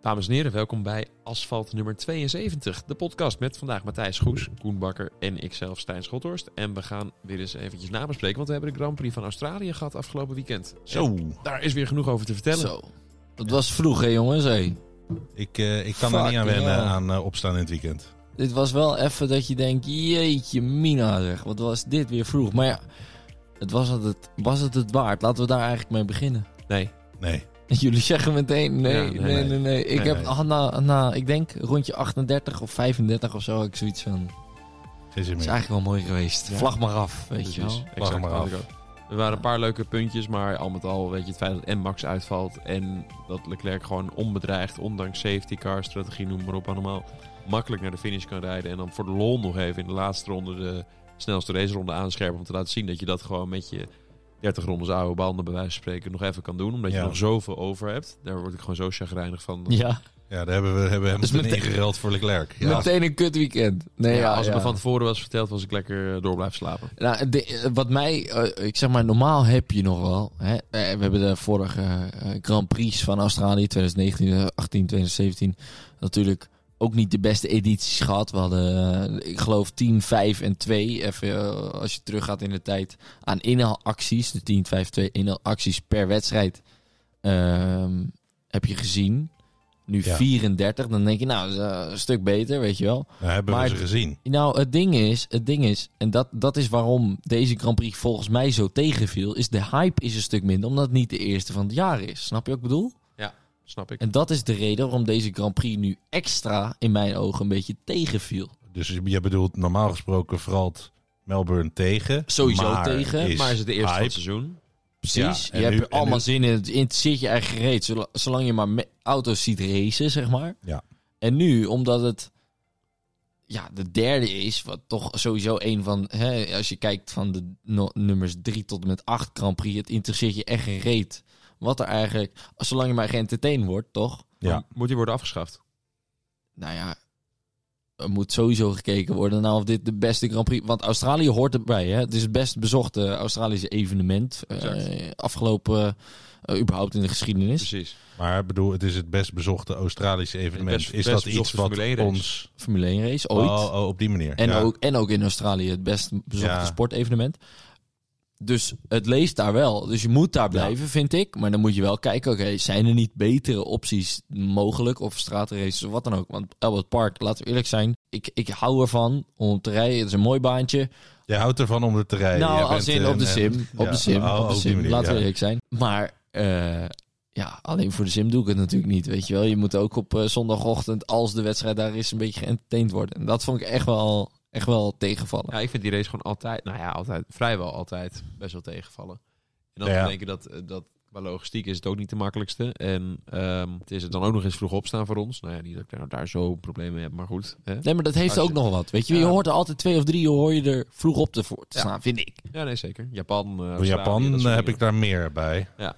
Dames en heren, welkom bij Asfalt nummer 72. De podcast met vandaag Matthijs Goes, Koen Bakker en ikzelf Stijn Schothorst. En we gaan weer eens eventjes nabespreken, want we hebben de Grand Prix van Australië gehad afgelopen weekend. Zo. En daar is weer genoeg over te vertellen. Zo. Het was vroeg, hè jongens. Hey. Ik, eh, ik kan er niet aan wennen aan eh, opstaan in het weekend. Dit was wel even dat je denkt, jeetje mina zeg, wat was dit weer vroeg. Maar ja, het was, het, het, was het het waard? Laten we daar eigenlijk mee beginnen. Nee, Nee. Jullie zeggen meteen, nee, Ja, nee, nee, nee, nee. nee, Ik Nee, heb nee. ah, na, na, ik denk rondje 38 of 35 of zo, ik zoiets van, Geen zin het is eigenlijk wel mooi geweest. Ja. Vlag maar af, weet je wel. Lach Exact, maar af. ik ook. Er waren een paar leuke puntjes, maar al met al weet je het feit dat en Max uitvalt en dat Leclerc gewoon onbedreigd, ondanks safety car strategie, noem maar op allemaal, makkelijk naar de finish kan rijden en dan voor de lol nog even in de laatste ronde de snelste raceronde aanscherpen om te laten zien dat je dat gewoon met je 30 rondes oude banden bij wijze van spreken nog even kan doen, omdat je nog zoveel over hebt. Daar word ik gewoon zo chagrijnig van. Ja, Ja, daar hebben we hebben hem Dus meteen ingereld voor Leclerc. Ja. meteen een kut weekend. Nee, Ja, ja, als het ja. me van tevoren was verteld, was ik lekker eh, door blijven slapen. Nou, de- eh, wat mij, eh, ik zeg maar, normaal heb je nog wel. Hè? We hebben de vorige Grand Prix van Australië 2019, eh, 18, 2017 natuurlijk ook niet de beste edities gehad. We hadden, eh, ik geloof, 10, 5 en 2. Even eh, als je teruggaat in de tijd aan inhaalacties, de 10, 5, 2 inhaalacties per wedstrijd, ehm, heb je gezien. Nu Ja. 34, dan denk je, nou, eh, een stuk beter, weet je wel. Nou, hebben Maar- we ze gezien. Nou, het ding is, het ding is, en dat, dat is waarom deze Grand Prix volgens mij zo tegenviel, is de hype is een stuk minder, omdat het niet de eerste van het jaar is. Snap je wat ik bedoel? Snap ik. En dat is de reden waarom deze Grand Prix nu extra, in mijn ogen, een beetje tegenviel. Dus je bedoelt normaal gesproken vooral Melbourne tegen. Sowieso maar tegen, maar is het de eerste van hype. het seizoen? Precies. Ja, je hebt er allemaal nu- zin in. Het interesseert je eigen gereed, zolang, je maar auto's ziet racen, zeg maar. Ja. En nu, omdat het ja, de derde is, wat toch sowieso een van, hè, als je kijkt van de no- nummers 3 tot en met 8 Grand Prix, het interesseert je echt geen reet. Wat er eigenlijk, zolang je maar geëntertained wordt, toch? Ja. Moet die worden afgeschaft? Nou ja, er moet sowieso gekeken worden nou of dit de beste Grand Prix... Want Australië hoort erbij, hè? Het is het best bezochte Australische evenement. eh, afgelopen, eh, überhaupt in de geschiedenis. Precies. Maar ik bedoel, het is het best bezochte Australische evenement. best- is best dat iets wat Formule 1 race. ons... Formule 1 race, ooit. Oh, oh, op die manier. En, ja. ook, en ook in Australië het best bezochte Ja. sportevenement. Dus het leest daar wel. Dus je moet daar blijven, vind ik. Maar dan moet je wel kijken, oké, zijn er niet betere opties mogelijk? Of straatraces of wat dan ook. Want Albert Park, laten we eerlijk zijn. Ik, ik hou ervan om te rijden. Het is een mooi baantje. Je houdt ervan om er te rijden. nou, als bent in op de een- sim. Op de sim. Op de sim. manier, Laten we eerlijk zijn. Maar eh, ja, alleen voor de sim doe ik het natuurlijk niet. Weet je wel. Je moet ook op eh, zondagochtend, als de wedstrijd daar is, een beetje geëntertained worden. En dat vond ik echt wel, echt wel tegenvallen. Ja, ik vind die race gewoon altijd, nou ja, altijd, vrijwel altijd best wel tegenvallen. En dan Ja, ja. denk ik dat, eh, dat qua logistiek is het ook niet de makkelijkste. En ehm, het is het dan ook nog eens vroeg opstaan voor ons. Nou ja, niet dat ik daar, daar zo problemen mee heb, maar goed. Hè? Nee, maar dat heeft Als ook je- nog wat. Weet je, Ja. je hoort er altijd twee of drie, hoor je er vroeg op te voor te Ja. staan, vind ik. Ja, nee, zeker. Japan, eh, Voor Australië, Japan eh, heb ik daar meer bij. Ja,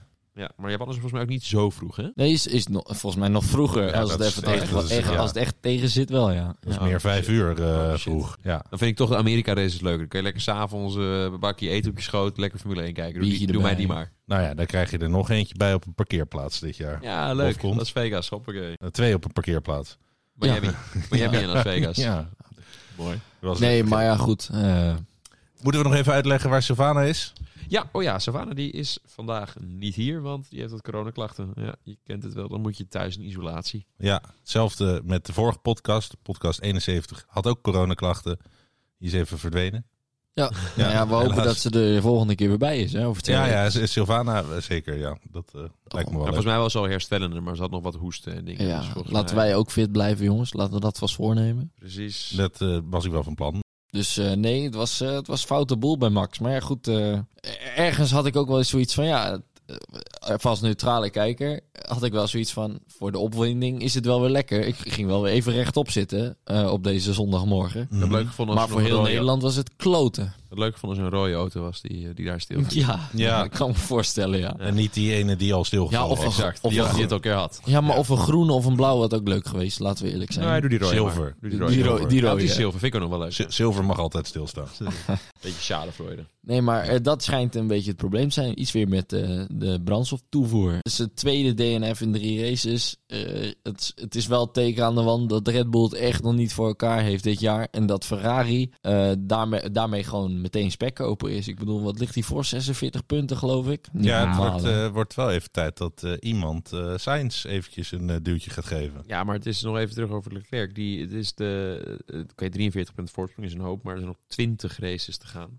maar Japan is volgens mij ook niet zo vroeg, hè? Nee, is, is nog, volgens mij nog vroeger. Ja, als, het even tegen, echt- dat is- echt- ja. als het echt tegen zit, wel, ja. Dat is ja. meer vijf uur eh, Oh, vroeg. Ja. Dan vind ik toch de Amerika-races leuker. Dan kun je lekker s'avonds eh een bakje eten op je schoot, lekker Formule 1 kijken. Doe, die, doe mij die maar. Nou ja, dan krijg je er nog eentje bij op een parkeerplaats dit jaar. Ja, leuk. komt. Las Vegas, hoppakee. Eh, twee op een parkeerplaats. Miami. Miami en Las Vegas. Ja. Mooi. Nee, maar ja, goed. eh, Moeten we nog even uitleggen waar Sylvana is? Ja, oh ja, Savannah die is vandaag niet hier, want die heeft wat coronaklachten. Ja, je kent het wel, dan moet je thuis in isolatie. Ja, hetzelfde met de vorige podcast. Podcast 71 had ook coronaklachten. Die is even verdwenen. ja. Nou ja, we hopen dat ze er de volgende keer weer bij is. Hè, over Ja, ja, Sylvana eh, zeker. Ja, dat eh, lijkt me wel volgens mij was ze al herstellender, maar ze had nog wat hoesten en dingen. Ja, Dus laten mij- wij ook fit blijven, jongens. Laten we dat vast voornemen. Precies. Dat eh, was ik wel van plan. Dus eh, nee, het was, eh, het was foute boel bij Max. Maar ja, goed. eh, ergens had ik ook wel eens zoiets van, ja... als neutrale kijker had ik wel zoiets van... voor de opwinding is het wel weer lekker. Ik ging wel weer even rechtop zitten op deze zondagmorgen. Gevonden als Maar voor heel Nederland was het kloten. Het leuk gevonden als er een rode auto was die, eh, die daar stil Ja, ja. Ik kan me voorstellen, ja. En niet die ene die al stilgevallen Ja, of- was. Exact, Of die, die het al keer had. Ja, maar of een groene of een blauwe had ook leuk geweest. Laten we eerlijk zijn. Nee, doe die rode Zilver. Doe die Die rode. ro- Zilver. die Ja, rode, die zilver vind ik ook nog wel leuk. Z- Zilver mag altijd stilstaan. Beetje schadenfreude. Nee, maar eh, dat schijnt een beetje het probleem te zijn. Iets weer met eh, de brandstoftoevoer. Het is het tweede DNF in drie races. Eh, het, is- het is wel het teken aan de wand dat Red Bull het echt nog niet voor elkaar heeft dit jaar. En dat Ferrari eh, daarmee, daarmee gewoon meteen spekkoper is. Ik bedoel, wat ligt hij voor? 46 punten, geloof ik? Niet Ja, het normaal, wordt, eh, wordt wel even tijd dat eh, iemand eh Sainz eventjes een duwtje gaat geven. Ja, maar het is nog even terug over Leclerc. Die, het is de, oké, 43 punten voorsprong is een hoop, maar er zijn nog 20 races te gaan.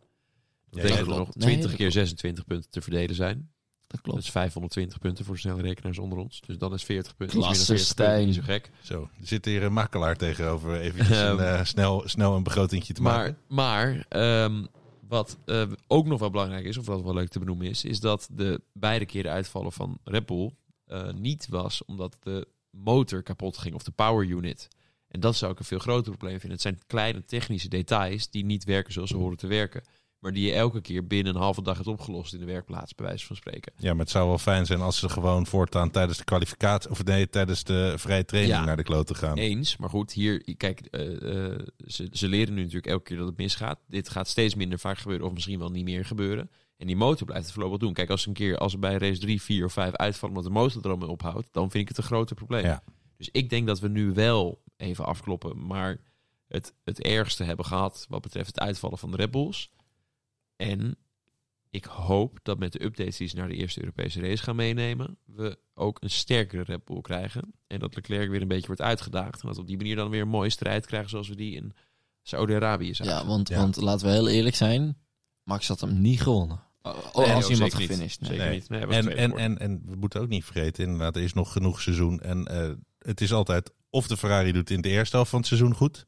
Dat Ja, betekent dat dat er nog klopt. Nee, 20 dat keer klopt. 26 punten te verdelen zijn. Dat Dat klopt. is 520 punten voor de snelle rekenaars onder ons. Dus dan is 40 punten. Klasse, 40 punten, niet zo Stijn. gek. Zo, er zit hier een makelaar tegenover eventjes Ehm, een, eh, snel, snel een begrotingje te Maar, maken. maar ehm, wat eh, ook nog wel belangrijk is, of wat wel leuk te benoemen is, is dat de beide keren uitvallen van Red Bull eh, niet was omdat de motor kapot ging of de power unit. En dat zou ik een veel groter probleem vinden. Het zijn kleine technische details die niet werken zoals ze horen te werken. Maar die je elke keer binnen een halve dag hebt opgelost in de werkplaats, bij wijze van spreken. Ja, maar het zou wel fijn zijn als ze gewoon voortaan tijdens de kwalificatie, of nee, tijdens de vrije training Ja. naar de kloten gaan. Eens, maar goed, hier, kijk, eh, eh, ze, ze leren nu natuurlijk elke keer dat het misgaat. Dit gaat steeds minder vaak gebeuren, of misschien wel niet meer gebeuren. En die motor blijft het voorlopig doen. Kijk, als een keer, als er bij race 3, 4 of 5 uitvallen omdat de motor er al mee ophoudt, dan vind ik het een groter probleem. Ja. Dus ik denk dat we nu wel even afkloppen, maar het, het ergste hebben gehad wat betreft het uitvallen van de Red Bulls. En ik hoop dat met de updates die ze naar de eerste Europese race gaan meenemen, we ook een sterkere Red Bull krijgen. En dat Leclerc weer een beetje wordt uitgedaagd. En dat we op die manier dan weer een mooie strijd krijgen zoals we die in Saudi-Arabië zagen. Ja, want, Ja. want laten we heel eerlijk zijn. Max had hem niet gewonnen. Oh, Nee, als iemand zeker niet. gefinished. Nee. En, en, en we moeten ook niet vergeten, inderdaad, er is nog genoeg seizoen. En eh, het is altijd of de Ferrari doet in de eerste helft van het seizoen goed,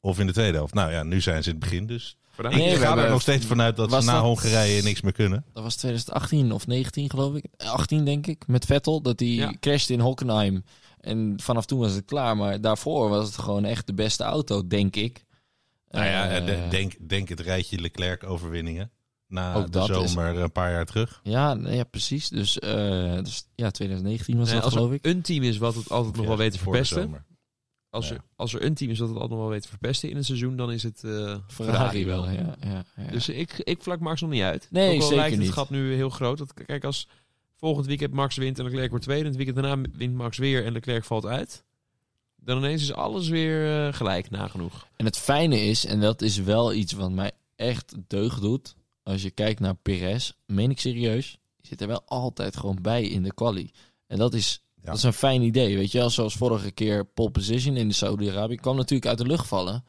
of in de tweede helft. Nou ja, nu zijn ze in het begin, dus Nee, ik we ga er nog steeds vanuit dat ze na dat- Hongarije niks meer kunnen. Dat was 2018 of 19 geloof ik. 18 denk ik. Met Vettel. Dat hij Ja. crashte in Hockenheim. En vanaf toen was het klaar. Maar daarvoor was het gewoon echt de beste auto, denk ik. Nou ja, Eh, de- denk, denk het rijtje Leclerc-overwinningen. Na Ook de is- zomer een paar jaar terug. ja, ja, precies. Dus, eh, dus ja, 2019 was Nee, dat geloof ik. een team is wat het altijd nog wel weet te Voor de verpesten. Als, Ja. er, als er een team is dat het nog wel weet te verpesten in een seizoen, dan is het eh, Ferrari wel, ja. ja, ja. Dus ik, ik vlak Max nog niet uit. Nee, Ook al zeker lijkt niet. het gat nu heel groot. Dat, kijk, als volgend weekend Max wint en Leclerc wordt tweede... en het weekend daarna wint Max weer en Leclerc valt uit... dan ineens is alles weer eh, gelijk nagenoeg. En het fijne is, en dat is wel iets wat mij echt deugd doet. Als je kijkt naar Perez, meen ik serieus, zit er wel altijd gewoon bij in de quali. En dat is. Dat is een fijn idee. Weet je wel, zoals vorige keer pole position in de Saudi-Arabië. Kwam natuurlijk uit de lucht vallen.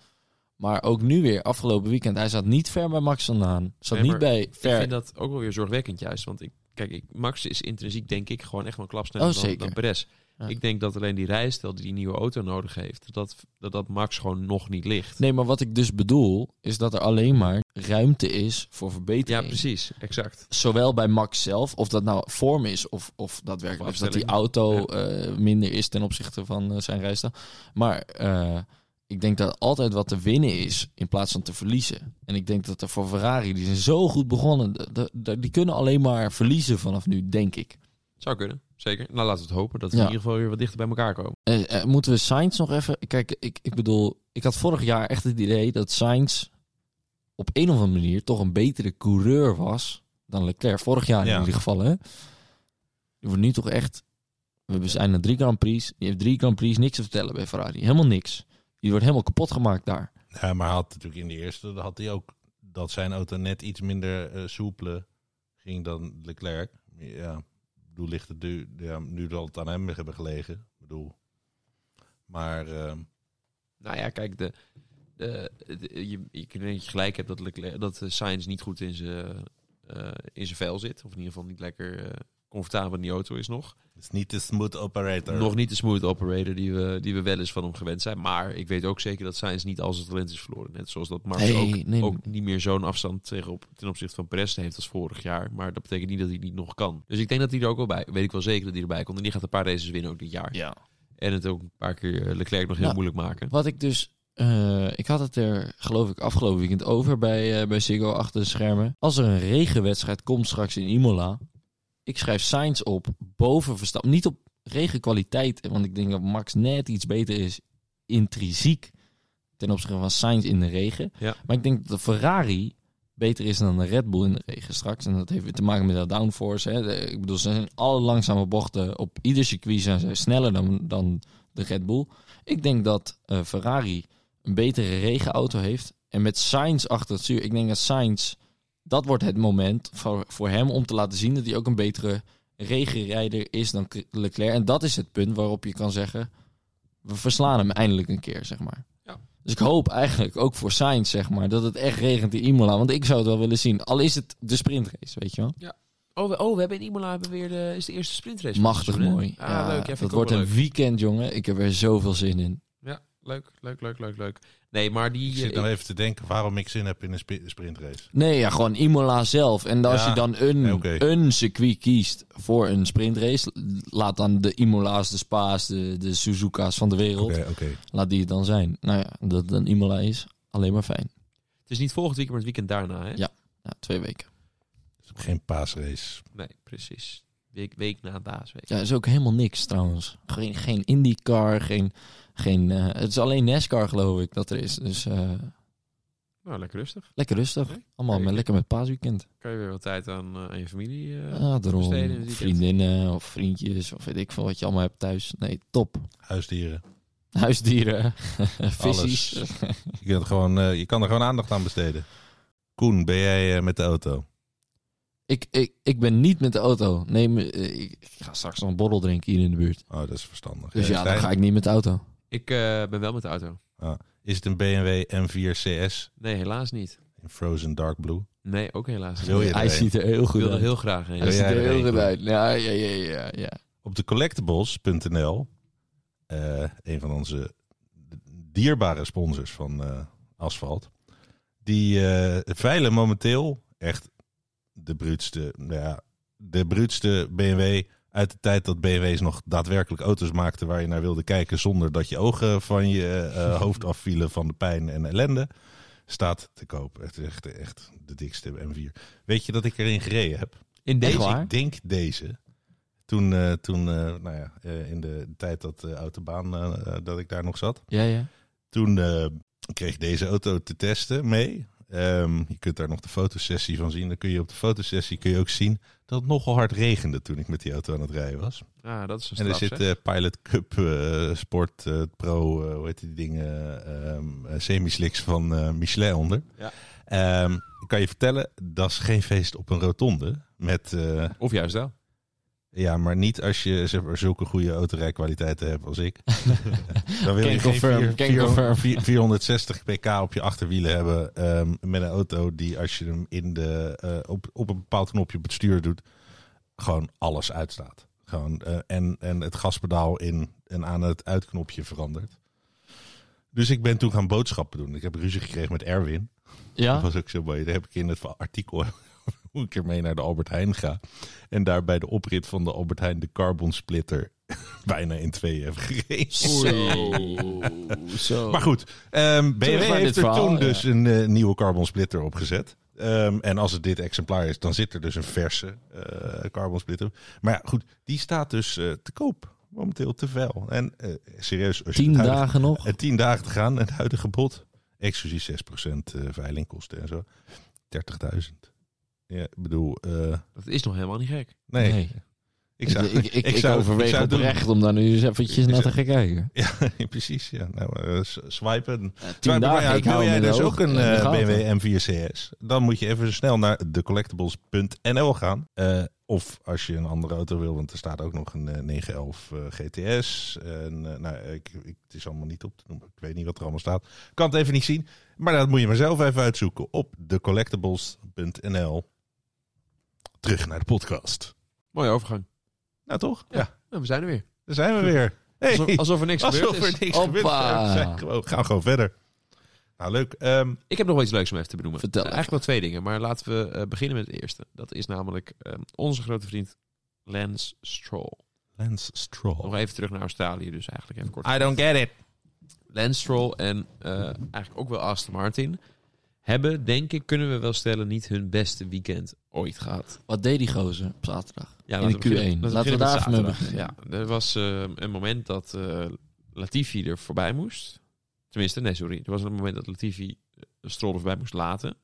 Maar ook nu weer, afgelopen weekend. Hij zat niet ver bij Max vandaan. Zat Nee, niet bij Ik vind dat ook wel weer zorgwekkend juist. Want ik, kijk, ik, Max is intrinsiek denk ik gewoon echt wel een klap sneller Oh, dan Perez. Ja. Ik denk dat alleen die rijstijl die die nieuwe auto nodig heeft... dat dat, dat Max gewoon nog niet ligt. Nee, maar wat ik dus bedoel, is dat er alleen maar ruimte is voor Ja, verbetering. precies. Exact. zowel bij Max zelf, of dat nou vorm is of, of daadwerkelijk Of dat die auto eh, minder is ten opzichte van eh, zijn rijstijl. Maar eh, ik denk dat altijd wat te winnen is in plaats van te verliezen. En ik denk dat er voor Ferrari, die zijn zo goed begonnen, die kunnen alleen maar verliezen vanaf nu, denk ik. Zou kunnen, zeker. Nou, laten we het hopen dat we Ja. in ieder geval weer wat dichter bij elkaar komen. Eh, eh, moeten we Sainz nog even... Kijk, ik, ik bedoel, ik had vorig jaar echt het idee dat Sainz op een of andere manier toch een betere coureur was dan Leclerc. Vorig jaar Ja. in ieder geval, hè. Die wordt nu toch echt... We zijn naar drie Grand Prix. Die heeft drie Grand Prix niks te vertellen bij Ferrari. Helemaal niks. Die wordt helemaal kapot gemaakt daar. Ja, maar hij had natuurlijk in de eerste had hij ook dat zijn auto net iets minder eh soepele ging dan Leclerc. Ja, bedoel, ligt het nu, ja, nu zal het aan hem hebben gelegen. Ik bedoel, maar eh, Nou ja, kijk, de, de, je, kunt je gelijk hebben dat, dat eh, Sainz niet goed in zijn eh, in zijn vel zit. Of in ieder geval niet lekker comfortabel in die auto is nog. het is niet de smooth operator. Nog niet de smooth operator die we, die we wel eens van hem gewend zijn. Maar ik weet ook zeker dat Sainz niet al zijn talent is verloren. Net zoals dat Max ook, nee. ook niet meer zo'n afstand tegen op, ten opzichte van Perez heeft als vorig jaar. Maar dat betekent niet dat hij niet nog kan. Dus ik denk dat hij er ook wel bij, weet ik wel zeker dat hij erbij komt. En die gaat een paar races winnen ook dit jaar. Ja. En het ook een paar keer eh, Leclerc nog heel Nou, moeilijk maken. Wat ik dus... eh, ik had het er, geloof ik, afgelopen weekend over bij, eh, bij Ziggo achter de schermen. Als er een regenwedstrijd komt straks in Imola... Ik schrijf Sainz op boven Verstappen. Niet op regenkwaliteit, want ik denk dat Max net iets beter is intrinsiek ten opzichte van Sainz in de regen. Ja. Maar ik denk dat de Ferrari beter is dan de Red Bull in de regen straks. En dat heeft weer te maken met dat downforce. Hè. De- ik bedoel, ze zijn alle langzame bochten op ieder circuit zijn ze sneller dan, dan de Red Bull. Ik denk dat eh, Ferrari een betere regenauto heeft. En met Sainz achter het stuur, ik denk dat Sainz, dat wordt het moment voor, voor hem om te laten zien dat hij ook een betere regenrijder is dan Leclerc. En dat is het punt waarop je kan zeggen, we verslaan hem eindelijk een keer, zeg maar. Ja. Dus ik hoop eigenlijk ook voor Sainz, zeg maar, dat het echt regent in Imola. Want ik zou het wel willen zien. Al is het de sprintrace, weet je wel. Oh, we, oh, we hebben in Imola hebben we weer de, is de eerste sprintrace. Machtig mooi. Ah, Ja, leuk. Ja, dat wordt een leuk. weekend, jongen. Ik heb er zoveel zin in. Ja, leuk, leuk, leuk, leuk, leuk. Nee, maar die... Ik eh, zit nou even te denken waarom ik zin heb in een sprintrace. Nee, ja, gewoon Imola zelf. En als Ja, je dan een, nee, een circuit kiest voor een sprintrace, laat dan de Imola's, de Spa's, de, de Suzuka's van de wereld, Oké, oké. laat die het dan zijn. Nou ja, dat het een Imola is, alleen maar fijn. Het is niet volgend weekend, maar het weekend daarna, hè? Ja. Ja, twee weken. Het is geen paasrace. Nee, precies. Week, week na baasweek. Ja, is ook helemaal niks trouwens. Geen, geen IndyCar, geen... geen eh, het is alleen NASCAR geloof ik dat er is. Dus eh, Nou, lekker rustig. lekker rustig. Nee? Allemaal Nee, met, lekker met paasweekend. Kan je weer wat tijd aan, eh, aan je familie eh, daarom. besteden? Vriendinnen of vriendjes of weet ik veel wat je allemaal hebt thuis. Nee, top. Huisdieren. Huisdieren, visies. Je, kunt gewoon, je kan er gewoon aandacht aan besteden. Koen, ben jij met de auto? Ik, ik, ik ben niet met de auto. Nee, ik, ga straks nog een borrel drinken hier in de buurt. Oh, dat is verstandig. Dus ja, dan ga ik niet met de auto. Ik eh, ben wel met de auto. Is het een BMW M4 CS Nee, helaas niet. in Frozen Dark Blue? Nee, ook helaas niet. Wil je Hij er ziet er heel Ik goed wil er uit. heel graag heen. Hij ziet er heel goed uit. Ja, ja, ja, ja, ja. Op de collectibles.nl, eh, een van onze dierbare sponsors van eh, Asfalt, die eh, veilen momenteel echt de bruutste, nou ja, de bruutste BMW uit de tijd dat BMW's nog daadwerkelijk auto's maakten waar je naar wilde kijken zonder dat je ogen van je eh, hoofd afvielen van de pijn en ellende. Staat te koop. Het is echt, echt de dikste M4. Weet je dat ik erin gereden heb? In deze? waar? Ik denk deze. Toen, eh, toen eh, nou ja, eh, in de tijd dat de autobaan, eh, eh, dat ik daar nog zat. Ja, ja. Toen eh, kreeg ik deze auto te testen mee. Ehm, je kunt daar nog de fotosessie van zien. Dan kun je op de fotosessie kun je ook zien dat het nogal hard regende toen ik met die auto aan het rijden was. Ah, dat is een En er straf, zit eh, Pilot Cup eh, Sport eh, Pro, hoe heet die dingen, ehm, eh, semi-slicks van Michelin onder. Ja. Ehm, ik kan je vertellen, dat is geen feest op een rotonde. Met, Of juist wel. Ja, maar niet als je zeg maar, zulke goede autorijkwaliteiten hebt als ik. Dan wil je confirm, vier- can vier- confirm. vier- 460 pk op je achterwielen hebben. ehm, met een auto die als je hem in de, eh, op, op een bepaald knopje op het stuur doet, gewoon alles uitstaat. Gewoon, eh, en, en het gaspedaal in en aan het uitknopje verandert. Dus ik ben toen gaan boodschappen doen. Ik heb ruzie gekregen met Erwin. Dat Ja? was ook zo mooi. Daar heb ik in het artikel hoe ik ermee naar de Albert Heijn ga. En daar bij de oprit van de Albert Heijn de carbon splitter bijna in tweeën heb gereden. Zo. Zo. Maar goed, ehm BMW heeft er verhaal, toen ja. dus een eh, nieuwe carbon splitter opgezet. Ehm, en als het dit exemplaar is, dan zit er dus een verse eh, carbon splitter. Maar ja, goed, die staat dus eh, te koop. Momenteel te vuil. En eh, serieus, als je Tien het huidige- dagen nog? en tien dagen te gaan. En het huidige bod, exclusief 6% eh veilingkosten en zo, 30.000. Ja, ik bedoel, eh, Dat is nog helemaal niet gek. nee. Nee. Ik zou, ik, ik, ik, zou- overweeg ik zou het doen. oprecht om daar nu eens eventjes Ik naar te zou- gaan kijken. Ja, precies. Ja. Nou, eh, s- swipen. Tien Swipen, maar dagen, ik wil hou jij hem in de dus ook een in de eh, gaten. BMW M4 CS? Dan moet je even snel naar thecollectibles.nl gaan. Eh, of als je een andere auto wil, want er staat ook nog een eh, 911 eh, GTS. En, eh, nou, ik, ik, het is allemaal niet op te noemen. Ik weet niet wat er allemaal staat. Kan het even niet zien. Maar dat moet je maar zelf even uitzoeken op thecollectibles.nl. Terug naar de podcast. Mooie overgang. Nou toch? Ja. Ja, Nou, we zijn er weer. daar zijn we weer. Hey. Alsof, alsof er niks Alsof gebeurd er is. niks Hoppa. gebeurd is. We zijn gewoon- gaan gewoon verder. Nou, leuk. Ehm, Ik heb nog wel iets leuks om even te benoemen. Vertel Eh, eigenlijk wel twee dingen, maar laten we eh, beginnen met het eerste. Dat is namelijk eh, onze grote vriend Lance Stroll. Lance Stroll. Nog even terug naar Australië, dus eigenlijk even kort. I don't get it. Lance Stroll en eh, eigenlijk ook wel Aston Martin hebben, denk ik, kunnen we wel stellen, niet hun beste weekend ooit gehad. Wat deed die gozer op zaterdag? Ja, In de we Q1. beginnen- Laten we daar even beginnen. Ja, er was eh, een moment dat eh, Latifi er voorbij moest. Tenminste, nee, sorry. Er was een moment dat Latifi eh, Stroll er voorbij moest laten.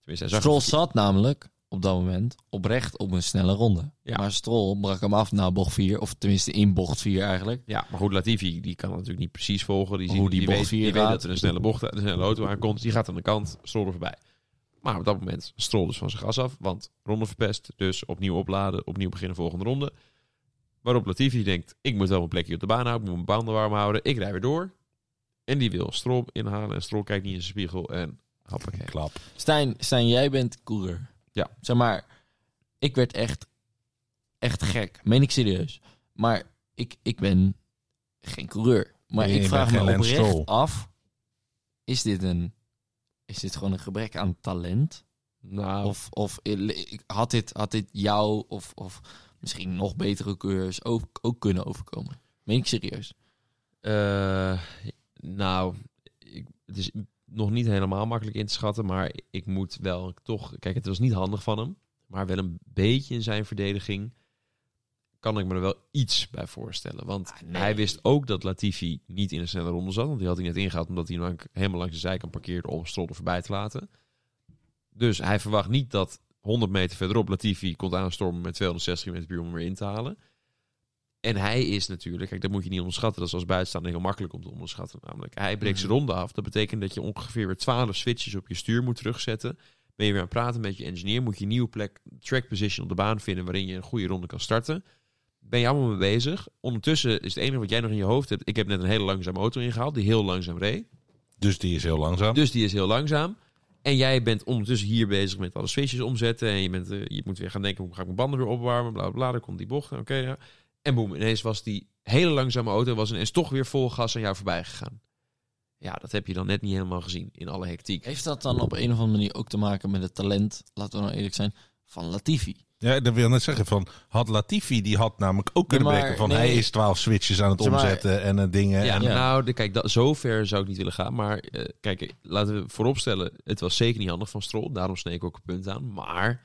Tenminste, hij zag Stroll zat namelijk op dat moment oprecht op een snelle ronde. Ja. Maar Stroll brak hem af na bocht 4, of tenminste in bocht 4 eigenlijk. Ja, maar goed, Latifi die kan natuurlijk niet precies volgen. Die, ziet, Hoe die die, bocht weet, die weet dat er een snelle, bocht, een snelle auto aankomt. Die gaat aan de kant, Stroll er voorbij. Maar op dat moment Stroll dus van zijn gas af, want ronde verpest. Dus opnieuw opladen, opnieuw beginnen volgende ronde. Waarop Latifi denkt, ik moet wel mijn plekje op de baan houden, ik moet mijn banden warm houden. Ik rij weer door. En die wil Stroll inhalen en Stroll kijkt niet in zijn spiegel en hoppakee. Klap. Stijn, Stijn, jij bent coureur. Ja. Zeg maar, ik werd echt, echt gek. Meen ik serieus. Maar ik, ik ben geen coureur. Maar Nee, ik vraag me oprecht af, is dit een... Is dit gewoon een gebrek aan talent? Nou, Of, of had, dit, had dit jou of, of misschien nog betere coureurs ook, ook kunnen overkomen? Meen ik serieus? Eh, nou, ik, het is nog niet helemaal makkelijk in te schatten, maar ik moet wel toch... Kijk, het was niet handig van hem, maar wel een beetje in zijn verdediging kan ik me er wel iets bij voorstellen. Want Ah, nee. hij wist ook dat Latifi niet in een snelle ronde zat, want die had hij net ingehaald omdat hij namelijk helemaal langs de zijkant parkeerde om Stroll voorbij te laten. Dus hij verwacht niet dat 100 meter verderop Latifi komt aanstormen met 260 km per uur om hem weer in te halen. En hij is natuurlijk, kijk, dat moet je niet onderschatten. Dat is als buitenstaander heel makkelijk om te onderschatten. Namelijk, hij breekt zijn ronde af. Dat betekent dat je ongeveer weer 12 switches op je stuur moet terugzetten. Ben je weer aan het praten met je engineer, moet je een nieuwe plek, track position op de baan vinden waarin je een goede ronde kan starten. Ben je allemaal mee bezig. Ondertussen is het enige wat jij nog in je hoofd hebt. Ik heb net een hele langzame auto ingehaald die heel langzaam reed. Dus die is heel langzaam. Dus die is heel langzaam. En jij bent ondertussen hier bezig met alle switches omzetten. En je, bent, eh, je moet weer gaan denken, hoe ga ik mijn banden weer opwarmen? Bla bla bla. Dan komt die bocht. Oké, ja. En boem, ineens was die hele langzame auto was ineens toch weer vol gas aan jou voorbij gegaan. Ja, dat heb je dan net niet helemaal gezien in alle hectiek. Heeft dat dan op een of andere manier ook te maken met het talent, laten we nou eerlijk zijn, van Latifi? Ja, dat wil ik net zeggen. Van, had Latifi, die had namelijk ook kunnen Nee, maar- breken van nee. hij is 12 switches aan het Zeg maar- omzetten en eh, dingen. Ja, en, Ja. nou, de, kijk, dat, zover zou ik niet willen gaan. Maar eh, kijk, laten we vooropstellen, het was zeker niet handig van Stroll. Daarom sneek ik ook een punt aan. Maar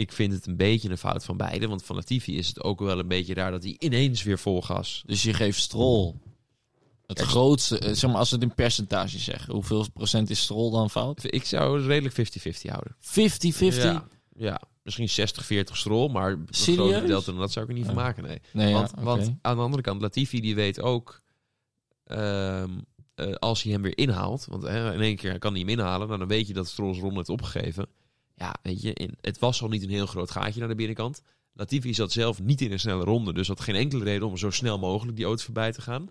ik vind het een beetje een fout van beide. Want van Latifi is het ook wel een beetje raar dat hij ineens weer vol gas... Dus je geeft Stroll het Kijk, grootste, eh, zeg maar als we het in percentage zeggen, hoeveel procent is Stroll dan fout? Ik zou het redelijk 50-50 houden. 50-50? Ja, ja, misschien 60-40 Stroll, maar een Serieus? grote delta, dat zou ik er niet van maken, nee. Nee, want, ja, want aan de andere kant, Latifi die weet ook, ehm, eh, als hij hem weer inhaalt, want in één keer kan hij hem inhalen, nou, dan weet je dat Stroll zijn ronde heeft opgegeven. Ja, weet je, in, het was al niet een heel groot gaatje naar de binnenkant. Latifi zat zelf niet in een snelle ronde, dus had geen enkele reden om zo snel mogelijk die auto voorbij te gaan.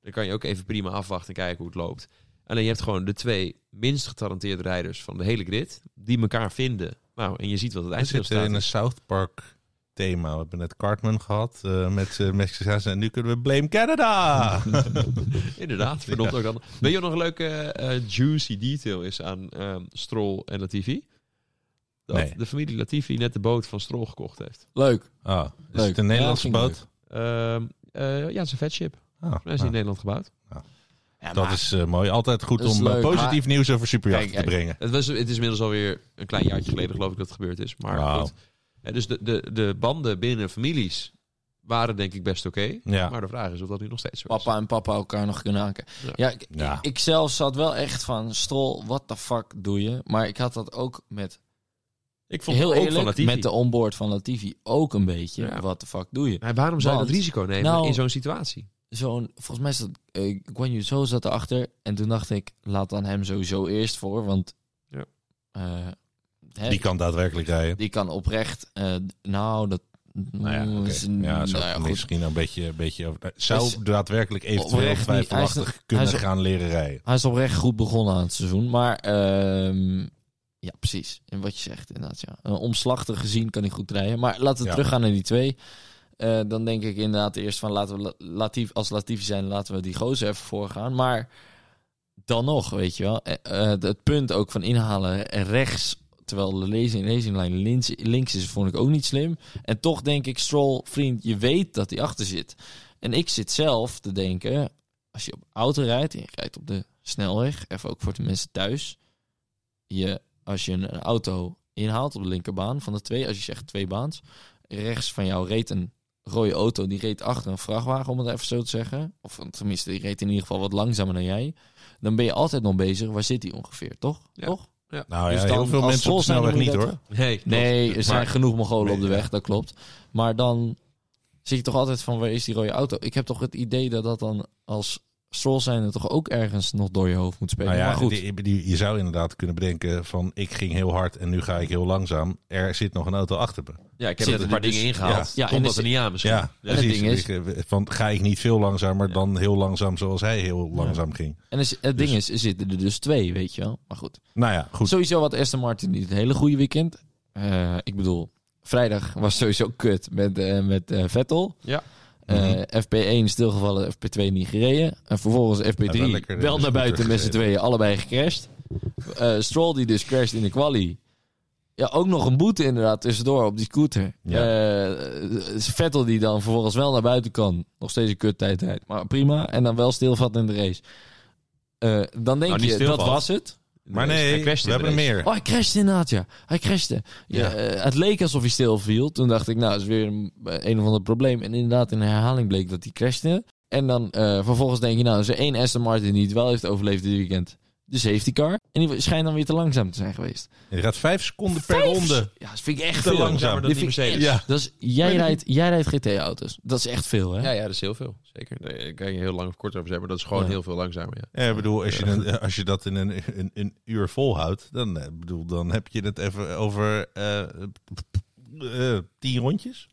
Dan kan je ook even prima afwachten en kijken hoe het loopt. Alleen je hebt gewoon de twee minst getalenteerde rijders van de hele grid, die elkaar vinden. Nou, en je ziet wat het We zitten in een. South Park thema. We hebben net Cartman gehad eh, met uh, Mexicaans en nu kunnen we Blame Canada. Inderdaad, verdomd ook dan. Weet je nog een leuke eh, juicy detail is aan ehm, Stroll en Latifi? Dat Nee. de familie Latifi net de boot van Stroll gekocht heeft. Leuk. Ah, is Leuk. het een Nederlandse boot? Ehm, eh, ja, het is een vetship. Ah, Hij is ah, in Nederland gebouwd. Ja, dat maar- is eh, mooi. Altijd goed om eh, leuk, positief maar- nieuws over superjachten Kijk, te brengen. Het, was, het is inmiddels alweer een klein jaartje geleden geloof ik dat het gebeurd is. Maar goed. Ja, dus de, de, de banden binnen de families waren denk ik best oké. Ja. Maar de vraag is of dat nu nog steeds zo is. papa en papa elkaar nog kunnen aanken. Ja. Ja, ik, Ja. ik zelf zat wel echt van, Stroll, what the fuck doe je? Maar ik had dat ook met, Ik vond heel het ook eerlijk, met de onboard van Latifi ook een beetje, Ja. what the fuck doe je? Maar waarom zou je dat risico nemen Nou- in zo'n situatie? Zo'n, volgens mij zat uh, Guan Yu Zhou zat erachter en toen dacht ik, laat dan hem sowieso eerst voor, want Ja. eh, hè, Die kan daadwerkelijk rijden. die kan oprecht, eh, nou dat... Nou ja, oké. is- ja, nou ja, misschien een beetje, een beetje over. Zou Is- daadwerkelijk eventueel twijfelachtig kunnen is- gaan leren rijden. Hij is oprecht goed begonnen aan het seizoen. Maar ehm, ja, precies. En wat je zegt inderdaad. Ja. Een omslachtig gezien kan hij goed rijden. Maar laten we Ja. teruggaan naar die twee. Eh, dan denk ik inderdaad eerst van laten we La- Latief, als Latifi zijn, laten we die gozer even voorgaan. Maar dan nog, weet je wel. eh, eh, het punt ook van inhalen rechts, terwijl de lezing, lezinglijn links, links is, vond ik ook niet slim. En toch denk ik, Stroll, vriend, je weet dat hij achter zit. En ik zit zelf te denken, als je op auto rijdt en je rijdt op de snelweg, even ook voor de mensen thuis. Je, als je een auto inhaalt op de linkerbaan van de twee, als je zegt twee baans, rechts van jou reed een rode auto, die reed achter een vrachtwagen, om het even zo te zeggen. Of tenminste, die reed in ieder geval wat langzamer dan jij. Dan ben je altijd nog bezig, waar zit hij ongeveer, toch? Ja. Toch? Nou Dus ja, dan heel veel mensen op de snelweg niet hoor. Nee, Nee, er zijn Maar- genoeg Mongolen op de weg, ja. dat klopt. Maar dan zie je toch altijd van waar is die rode auto? Ik heb toch het idee dat dat dan als Stroll zijn toch ook ergens nog door je hoofd moet spelen. Nou ja, maar goed, die- die- je zou inderdaad kunnen bedenken van ik ging heel hard en nu ga ik heel langzaam. Er zit nog een auto achter me. Ja, ik heb net een paar er dus- dingen ingehaald. Ja, en Komt er dat er niet aan misschien. Ja, het precies. ding is- Ik, eh, van, ga ik niet veel langzamer dan heel langzaam zoals hij heel langzaam ging. en is, het ding dus- is, er zitten er dus twee, weet je wel. Maar goed. Nou ja, goed. Sowieso had Aston Martin niet een hele goede weekend. Eh, ik bedoel, vrijdag was sowieso kut met, eh, met Vettel. Ja. Eh, Mhm. FP1 stilgevallen, FP2 niet gereden. En vervolgens FP3 Ja, wel naar buiten met z'n tweeën, allebei gecrashed. Eh, Stroll die dus crasht in de quali. Ja, ook nog een boete inderdaad tussendoor op die scooter. Eh, Vettel die dan vervolgens wel naar buiten kan. Nog steeds een kut tijd. Maar prima. En dan wel stilvat in de race. Eh, dan denk Nou, je, dat was het. Maar Hij nee, we hebben er race. meer. Oh, hij crashte inderdaad, ja. Hij crashte. Ja, Ja. eh, het leek alsof hij stil viel. Toen dacht ik, nou, dat is weer een, een of ander probleem. En inderdaad, in de herhaling bleek dat hij crashte. En dan eh, vervolgens denk je, nou, er is er één Aston Martin die het wel heeft overleefd dit weekend. De safety car. En die schijnt dan weer te langzaam te zijn geweest. Je gaat vijf seconden per Vijf- ronde. Ja, dat vind ik echt Te veel. langzaam. dan die Mercedes. echt- Dat is, jij, rijdt, jij rijdt GT-auto's. Dat is echt veel, hè? Ja, ja, dat is heel veel. Zeker. Daar kan je heel lang of kort over zeggen, maar dat is gewoon Ja. heel veel langzamer. Ja. Ja, ik bedoel, als je, een- als je dat in een, een, een uur volhoudt, dan, eh, bedoel, dan heb je het even over eh, eh, tien rondjes.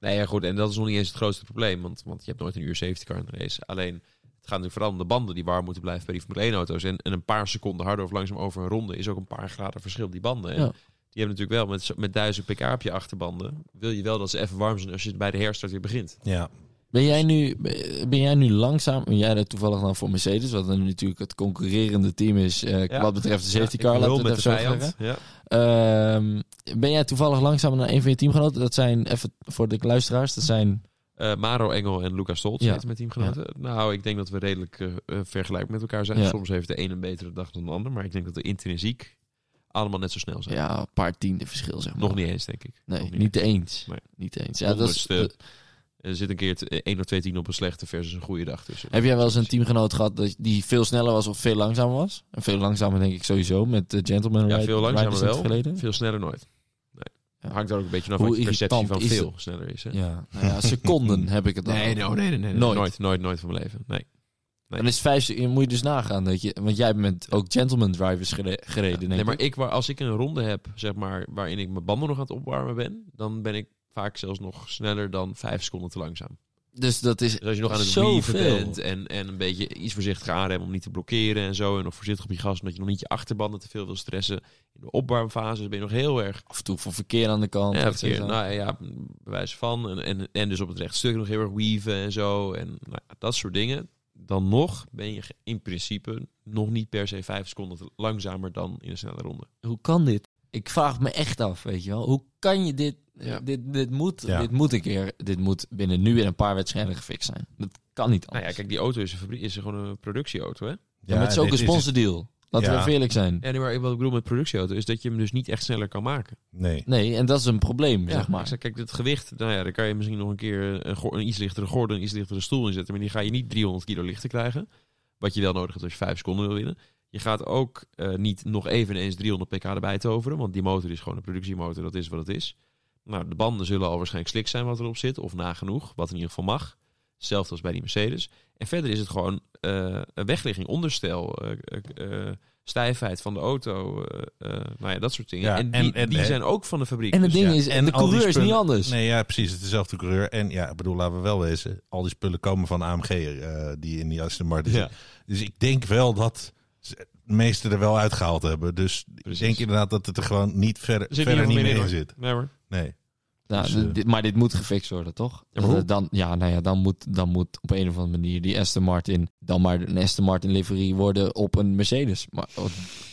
Nee, ja, goed. En dat is nog niet eens het grootste probleem, want, want je hebt nooit een uur safety car in de race. Alleen, het gaat natuurlijk vooral om de banden die warm moeten blijven bij die Formule 1-auto's. En, en een paar seconden harder of langzaam over een ronde is ook een paar graden verschil, die banden. En Ja. Die hebben natuurlijk wel met, met 1000 pk op je achterbanden. Wil je wel dat ze even warm zijn als je bij de herstart weer begint. Ja, Ben jij nu, ben jij nu langzaam? En jij rijdt toevallig dan voor Mercedes, wat dan natuurlijk het concurrerende team is eh, Ja. wat betreft de safety Ja, car. ik Laten wil we het met even de zo zeggen. Ja. Ehm, ben jij toevallig langzaam naar een van je teamgenoten? Dat zijn, even voor de luisteraars, dat zijn... Eh, Maro Engel en Lucas Stoltz Ja. zitten met teamgenoten. Nou, ik denk dat we redelijk eh eh, vergelijkbaar met elkaar zijn. Ja. Soms heeft de een een betere dag dan de ander. Maar ik denk dat de intrinsiek allemaal net zo snel zijn. Ja, een paar tiende verschil, zeg maar. Nog niet eens, denk ik. Nee, Nog niet eens. Nee. Niet eens. Ja, dat is. Er zit een keer één of twee tien op een slechte versus een goede dag tussen. heb jij wel eens een teamgenoot gehad dat, die veel sneller was of veel langzamer was? En veel langzamer denk ik sowieso, met de Gentleman Ja, veel langzamer wel. Veel sneller nooit. Hangt er ook een beetje af Hoe wat je perceptie van veel sneller is. Hè? Ja, nou ja, seconden heb ik het dan. Nee, no, nee, nee, nee, Nooit. nooit. Nooit, nooit, van mijn leven. Nee. Nee. Dan is vijf, moet je dus nagaan dat je, want jij bent ook gentleman drivers gere- gereden. Nee, maar ik. als ik een ronde heb, zeg maar, waarin ik mijn banden nog aan het opwarmen ben, dan ben ik vaak zelfs nog sneller dan vijf seconden te langzaam. Dus dat is Dus als je nog aan het weaven bent en, en een beetje iets voorzichtig aanremmen om niet te blokkeren en zo, en nog voorzichtig op je gas, omdat je nog niet je achterbanden te veel wil stressen. In de opwarmfase ben je nog heel erg af en toe voor verkeer aan de kant. Ja, verkeer, nou ja, bewijs van. En, en, en dus op het rechtstuk nog heel erg weaven en zo. En nou, ja, dat soort dingen. Dan nog ben je in principe nog niet per se vijf seconden langzamer dan in een snelle ronde. Hoe kan dit? Ik vraag me echt af, weet je wel. Hoe kan je dit... Ja. Dit, dit, moet, Ja. dit moet een keer... Dit moet binnen nu en een paar wedstrijden gefixt zijn. Dat kan niet Nou ja, kijk, die auto is, een fabrie- is gewoon een productieauto, hè? Ja, maar het is ook dit een sponsordeal. Laten we even eerlijk zijn. Ja, nee, maar wat ik bedoel met productieauto is dat je hem dus niet echt sneller kan maken. Nee. Nee, en dat is een probleem, zeg maar. zeg, kijk, het gewicht, nou ja, daar kan je misschien nog een keer een, iets lichtere gordel, een iets lichtere stoel inzetten. Maar die ga je niet 300 kilo lichter krijgen. Wat je wel nodig hebt als je 5 seconden wil winnen. Je gaat ook eh, niet nog even ineens 300 pk erbij toveren. Want die motor is gewoon een productiemotor, dat is wat het is. Nou, de banden zullen al waarschijnlijk slik zijn wat erop zit. Of nagenoeg, wat in ieder geval mag. Hetzelfde als bij die Mercedes. En verder is het gewoon eh, een wegligging, onderstel, eh, eh, stijfheid van de auto. eh, eh, nou ja, dat soort dingen. Ja, en die, en- en- die zijn ook van de fabriek. En het Dus ding ja. is, en de coureur is niet anders. Nee, ja, precies. Het is dezelfde coureur. En ja, ik bedoel, laten we wel wezen. Al die spullen komen van AMG eh, die in die Aston Martin Ja. Dus ik denk wel dat meeste er wel uitgehaald hebben. Dus Precies. ik denk inderdaad dat het er gewoon niet verder, Er zit verder niet meer in zit. Nee hoor. Nee. Nou, Dus, eh, dit- maar dit moet gefixt worden, toch? Ja, dan, ja, nou ja, dan moet, dan moet op een of andere manier die Aston Martin dan maar een Aston Martin livery worden op een Mercedes. Maar,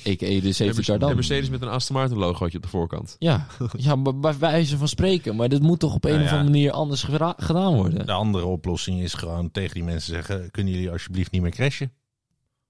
a.k.a. de safety car dan. Mercedes met een Aston Martin logootje op de voorkant. Ja, ja maar bij wijze van spreken. Maar dit moet toch op een Nou of ja. andere manier anders gedaan worden. De andere oplossing is gewoon tegen die mensen zeggen... kunnen jullie alsjeblieft niet meer crashen?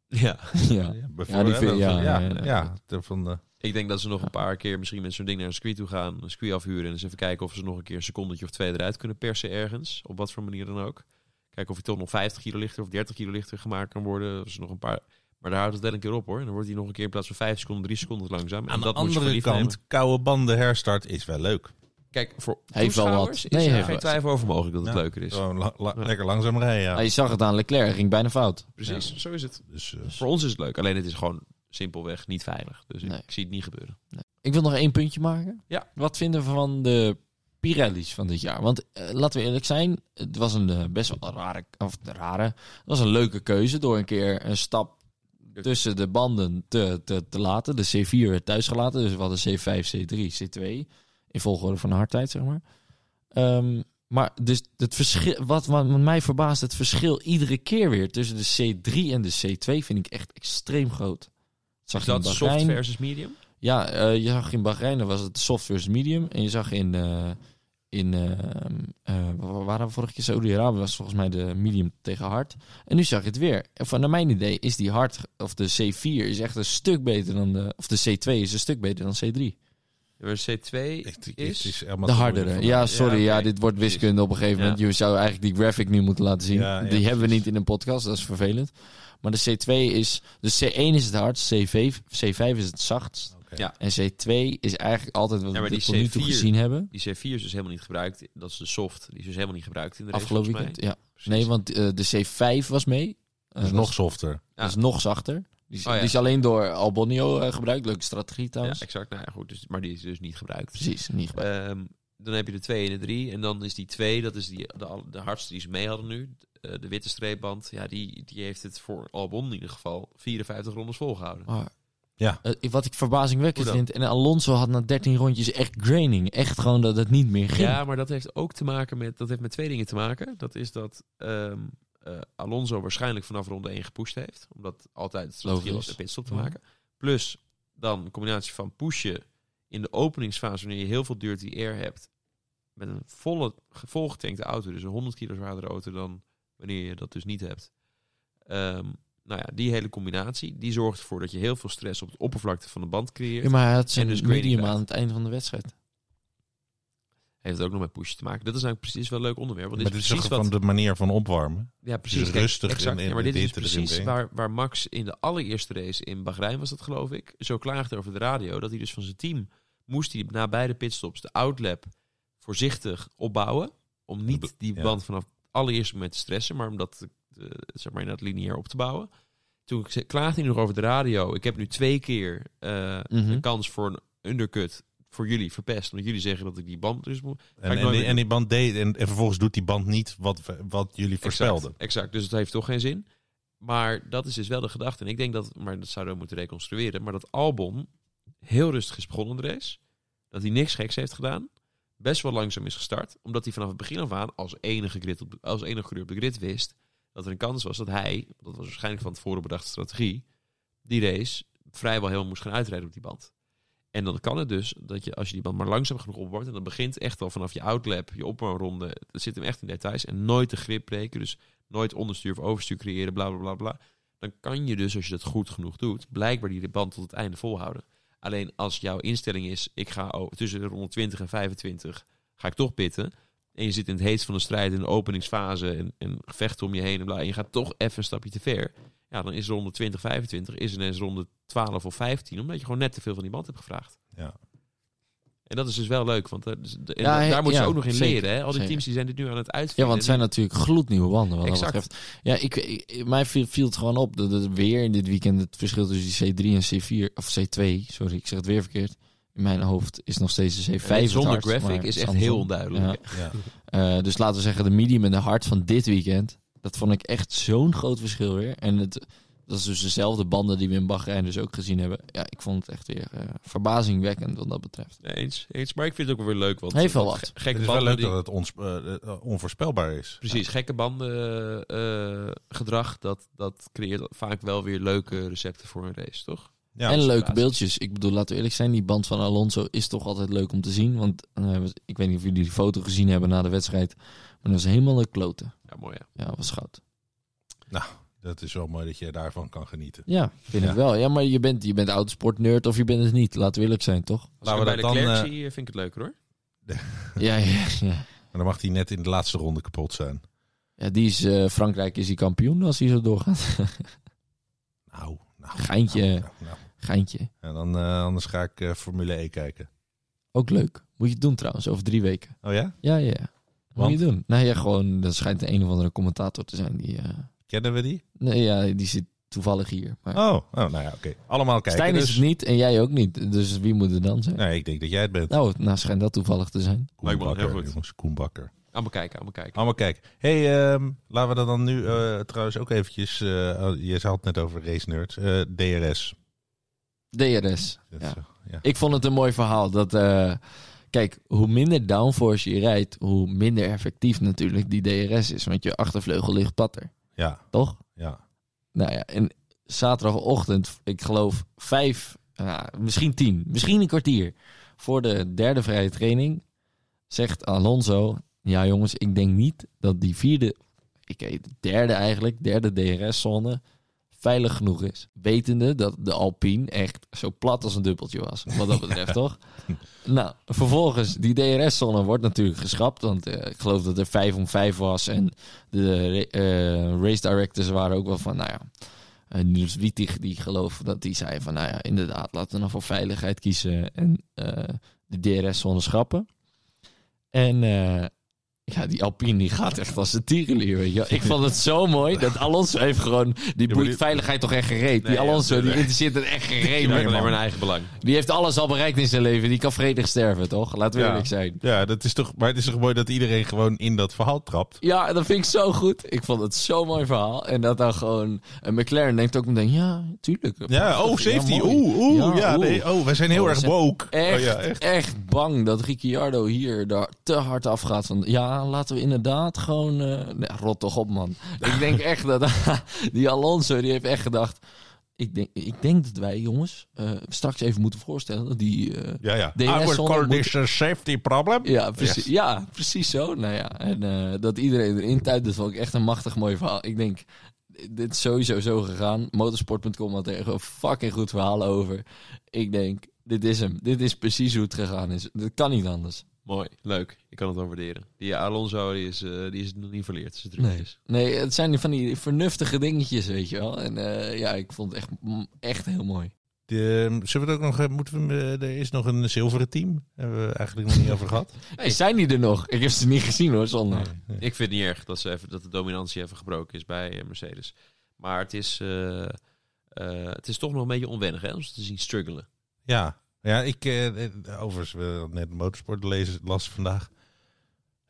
Ja. Ja. Vind- ja, ja, ja, ja, ja. de- van de, Ik denk dat ze nog een paar keer misschien met zo'n ding naar een circuit toe gaan. Een circuit afhuren en eens even kijken of ze nog een keer een secondetje of twee eruit kunnen persen ergens. Op wat voor manier dan ook. Kijken of je toch nog 50 kilo lichter of 30 kilo lichter gemaakt kan worden. Of ze nog een paar, Maar daar houdt het wel een keer op hoor. En dan wordt hij nog een keer in plaats van 5 seconden, 3 seconden langzaam. En Aan de dat moet je voor andere lief kant, nemen. koude banden herstart is wel leuk. Kijk, voor Heeft wel toeschouwers wat. is Nee, er heeft geen wat. twijfel over mogelijk dat het Ja. leuker is. Gewoon la- la- Ja. lekker langzaam rijden, ja. Ah, je zag het aan Leclerc, ging bijna fout. Precies, zo is het. Dus, eh, Voor ons is het leuk. Alleen het is gewoon simpelweg niet veilig. Dus ik, Nee. ik zie het niet gebeuren. Ik wil nog één puntje maken. Ja. Wat vinden we van de Pirelli's van dit jaar? Want eh, laten we eerlijk zijn, het was een eh, best wel rare, of rare, het was een leuke keuze door een keer een stap tussen de banden te, te, te laten. De C4 werd thuis gelaten, dus we hadden C5, C3, C2 in volgorde van hardheid, zeg maar. Ehm, maar dus het verschil, wat, wat mij verbaast, het verschil iedere keer weer tussen de C3 en de C2 vind ik echt extreem groot. Zag in dat soft Bahrein. versus medium? Ja, eh, je zag in Bahrein, dan was het soft versus medium. En je zag in, eh, in eh, eh, waar waren we vorige keer? Saudi-Arabië was volgens mij de medium tegen hard. En nu zag je het weer. En van naar mijn idee is die hard, of de C4 is echt een stuk beter dan de, of de C2 is een stuk beter dan C3. Ja, maar C2 het- het is... is De hardere. Ja, sorry, Ja, dit wordt wiskunde op een gegeven Ja. moment. Je zou eigenlijk die graphic nu moeten laten zien. Ja, ja, die hebben we niet in een podcast, dat is vervelend. Maar de C2 is, de C1 is het hardst, C5, C5 is het zachtst. Ja. En C2 is eigenlijk altijd wat we tot nu toe C4 gezien hebben. Die C4 is dus helemaal niet gebruikt. Dat is de soft. Die is dus helemaal niet gebruikt in de race, Afgelopen weekend. mij. Ja. Precies. Nee, want eh, de C5 was mee. Eh, Dus dat nog is- softer. Dat is nog zachter. Die is, Oh, ja. die is alleen door Albonio eh, gebruikt. Leuke strategie Ja, trouwens. exact. Nou ja, goed. Dus, maar die is dus niet gebruikt. Precies, niet gebruikt. Ehm, dan heb je de 2 en de 3. En dan is die 2, dat is die, de, hardste die ze mee hadden nu. Eh, de witte streepband. Ja, die, die heeft het voor Albon in ieder geval 54 rondes volgehouden. Maar, Ja. eh, wat ik verbazingwekkend vind. En Alonso had na 13 rondjes echt graining. Echt gewoon dat het niet meer ging. Ja, maar dat heeft ook te maken met, dat heeft met twee dingen te maken. Dat is dat ehm, eh, Alonso waarschijnlijk vanaf ronde 1 gepusht heeft. Omdat altijd het strategie was een pitstop te maken. Plus dan een combinatie van pushen in de openingsfase wanneer je heel veel dirty air hebt. Met een volle, volgetankte auto. Dus een 100 kilo zwaardere auto dan wanneer je dat dus niet hebt. Ehm, nou ja, die hele combinatie, die zorgt ervoor dat je heel veel stress op het oppervlakte van de band creëert. Ja, maar zijn En dus medium aan het einde van de wedstrijd. Heeft het ook nog met pushen te maken. Dat is eigenlijk precies wel een leuk onderwerp. Want dit is precies wat... van de manier van opwarmen. Ja, precies. Dus Kijk, rustig exact. en ja, maar dit is precies waar, waar Max in de allereerste race in Bahrein was dat geloof ik, zo klaagde over de radio dat hij dus van zijn team moest hij na beide pitstops de outlap voorzichtig opbouwen om niet die band vanaf het allereerste moment te stressen, maar om dat eh, zeg maar inderdaad lineair op te bouwen. Toen klaagde hij nog over de radio. Ik heb nu twee keer eh, Mhm. een kans voor een undercut voor jullie verpest, omdat jullie zeggen dat ik die band dus moet. En, en, die, meer en die band deed, en, en vervolgens doet die band niet wat, wat jullie voorspelden. Exact, exact, dus het heeft toch geen zin. Maar dat is dus wel de gedachte. En ik denk dat, maar dat zouden we moeten reconstrueren. Maar dat Albon heel rustig is begonnen de race. Dat hij niks geks heeft gedaan. Best wel langzaam is gestart. Omdat hij vanaf het begin af aan als enige, grid op, als enige coureur op de grid wist. Dat er een kans was dat hij, dat was waarschijnlijk van tevoren bedachte strategie. Die race vrijwel helemaal moest gaan uitrijden op die band. En dan kan het dus dat je, als je die band maar langzaam genoeg opwarmt. En dat begint echt al vanaf je outlap, je opwarmronde. Dat zit hem echt in details. En nooit de grip breken. Dus nooit onderstuur of overstuur creëren, bla bla bla bla. Dan kan je dus, als je dat goed genoeg doet, blijkbaar die band tot het einde volhouden. Alleen als jouw instelling is, ik ga tussen de ronde 20 en 25, ga ik toch pitten. En je zit in het heetst van de strijd, in de openingsfase en, en om je heen en bla. En je gaat toch even een stapje te ver. Ja, dan is ronde 20, 25, is ineens ronde 12 of 15, omdat je gewoon net te veel van die band hebt gevraagd. Ja. En dat is dus wel leuk, want eh, dus Ja, daar ja, moeten ze ja, ook nog in zeker, leren. Hè? Al die zeker. teams die zijn dit nu aan het Ja, uitvinden. want het zijn natuurlijk gloednieuwe banden wat Exact. dat betreft. Ja, ik, ik, mij viel, viel het gewoon op dat het weer in dit weekend het verschil tussen die C3 en C4, of C2, sorry, ik zeg het weer verkeerd. In mijn hoofd is nog steeds de C5 En het zonder graphic is echt andersom. heel onduidelijk. Ja. Ja. Eh, dus laten we zeggen, de medium en de hard van dit weekend. Dat vond ik echt zo'n groot verschil weer. En het, dat is dus dezelfde banden die we in Bahrein dus ook gezien hebben. Ja, ik vond het echt weer eh, verbazingwekkend wat dat betreft. Nee, eens, eens. Maar ik vind het ook weer leuk. Want Heeft wel wat. Gekke Het is wel banden leuk die- dat het ons, eh, eh, onvoorspelbaar is. Precies, gekke banden eh, gedrag, dat, dat creëert vaak wel weer leuke recepten voor een race, toch? Ja, en leuke beeldjes. Ik bedoel, laten we eerlijk zijn, die band van Alonso is toch altijd leuk om te zien. Want ik weet niet of jullie die foto gezien hebben na de wedstrijd. Maar dat was helemaal een kloten. Ja, mooi ja. Ja, was goud. Dat is wel mooi dat je daarvan kan genieten. Ja, vind Ja. ik wel. Ja, maar je bent, je bent autosportnerd of je bent het niet. Laten we eerlijk zijn, toch? Als Laten we bij dat de dan, zie, eh, vind ik het leuker hoor. Ja, ja, ja. Maar dan mag hij net in de laatste ronde kapot zijn. ja die is, eh, Frankrijk is die kampioen als hij zo doorgaat. Nou, Geintje, Nou, nou. geintje. En dan, eh, anders ga ik eh, Formule E kijken. Ook leuk. Moet je het doen trouwens, over drie weken. Oh ja? Ja, ja, ja. Moet je doen. Nou ja, gewoon, dat schijnt een of andere commentator te zijn. Die, eh, Kennen we die? nee, ja, die zit toevallig hier. Maar Oh, oh nou ja, oké. Allemaal kijken. Stijn is dus. het niet en jij ook niet. Dus wie moet het dan zijn? Nee, ik denk dat jij het bent. Nou, nou schijnt dat toevallig te zijn. Koen Lijkt me heel goed. jongens. Koen Bakker. Allemaal kijken, allemaal kijken. Allemaal kijken. hey, ehm, laten we dat dan nu eh, trouwens ook eventjes... eh, je had het net over race nerds. eh, DRS. DRS. Ja. ja. Ik vond het een mooi verhaal. Dat, eh, kijk, hoe minder downforce je rijdt, hoe minder effectief natuurlijk die DRS is. Want je achtervleugel ligt platter, ja, toch? ja. Nou ja, en zaterdagochtend, ik geloof vijf, nou, misschien tien, misschien een kwartier voor de derde vrije training, zegt Alonso: Ja, jongens, ik denk niet dat die vierde, ik weet, de derde eigenlijk, derde DRS-zone, veilig genoeg is. Wetende dat de Alpine echt zo plat als een dubbeltje was, wat dat betreft, toch? Nou, vervolgens, die DRS-zone wordt natuurlijk geschrapt, want eh, ik geloof dat er vijf om vijf was en de eh, race directors waren ook wel van, nou ja. Uh, Niels Wietig, die geloof dat die zei van, nou ja, inderdaad, laten we dan voor veiligheid kiezen en eh, de DRS-zone schrappen. En eh, ja, die Alpine die gaat echt als een tierenlier, weet je. Ik vond het zo mooi dat Alonso heeft gewoon, die boeit die- veiligheid toch echt gereed. Nee, die Alonso, ja, die interesseert er echt gereed maakt mee, alleen maar een eigen belang. Die heeft alles al bereikt in zijn leven. Die kan vredig sterven, toch? Laten we eerlijk zijn. Ja, dat is toch, maar het is toch mooi dat iedereen gewoon in dat verhaal trapt. Ja, dat vind ik zo goed. Ik vond het zo'n mooi verhaal. En dat dan gewoon... En McLaren denkt ook meteen, ja, tuurlijk. Ja, oh, safety. Oeh, oeh. Ja, oeh. nee. Oh, wij zijn heel Oh, we erg woke. Echt, Oh, ja, echt. echt. bang dat Ricciardo hier daar te hard afgaat. Van, ja, laten we inderdaad gewoon... eh nee, rot toch op, man. ik denk echt dat die Alonso, die heeft echt gedacht... Ik denk, ik denk dat wij, jongens, eh, straks even moeten voorstellen... dat die eh, Ja, ja. I will call this a safety problem. Ja, precies, Yes. ja, precies zo. Nou ja, en dat iedereen erin tuit, dat vond ik echt een machtig mooi verhaal. Ik denk, dit is sowieso zo gegaan. Motorsport.com had er een fucking goed verhaal over. Ik denk, dit is hem. Dit is precies hoe het gegaan is. Dat kan niet anders. Mooi, leuk. Ik kan het wel waarderen. Die Alonso die is, eh, die is nog niet verleerd. Zijn Nee. trucjes. nee, het zijn van die vernuftige dingetjes, weet je wel. En eh, ja, ik vond het echt, echt heel mooi. De, zullen we het ook nog... eh, Moeten we, er is nog een zilveren team. Hebben we eigenlijk nog niet over gehad. Hey, zijn die er nog? Ik heb ze niet gezien hoor, zondag. Ik vind het niet erg dat, ze even, dat de dominantie even gebroken is bij Mercedes. Maar het is, eh, eh, het is toch nog een beetje onwennig hè, om ze te zien struggelen. Ja, ja ik, eh, eh, overigens, we hadden net motorsport lezen, las vandaag.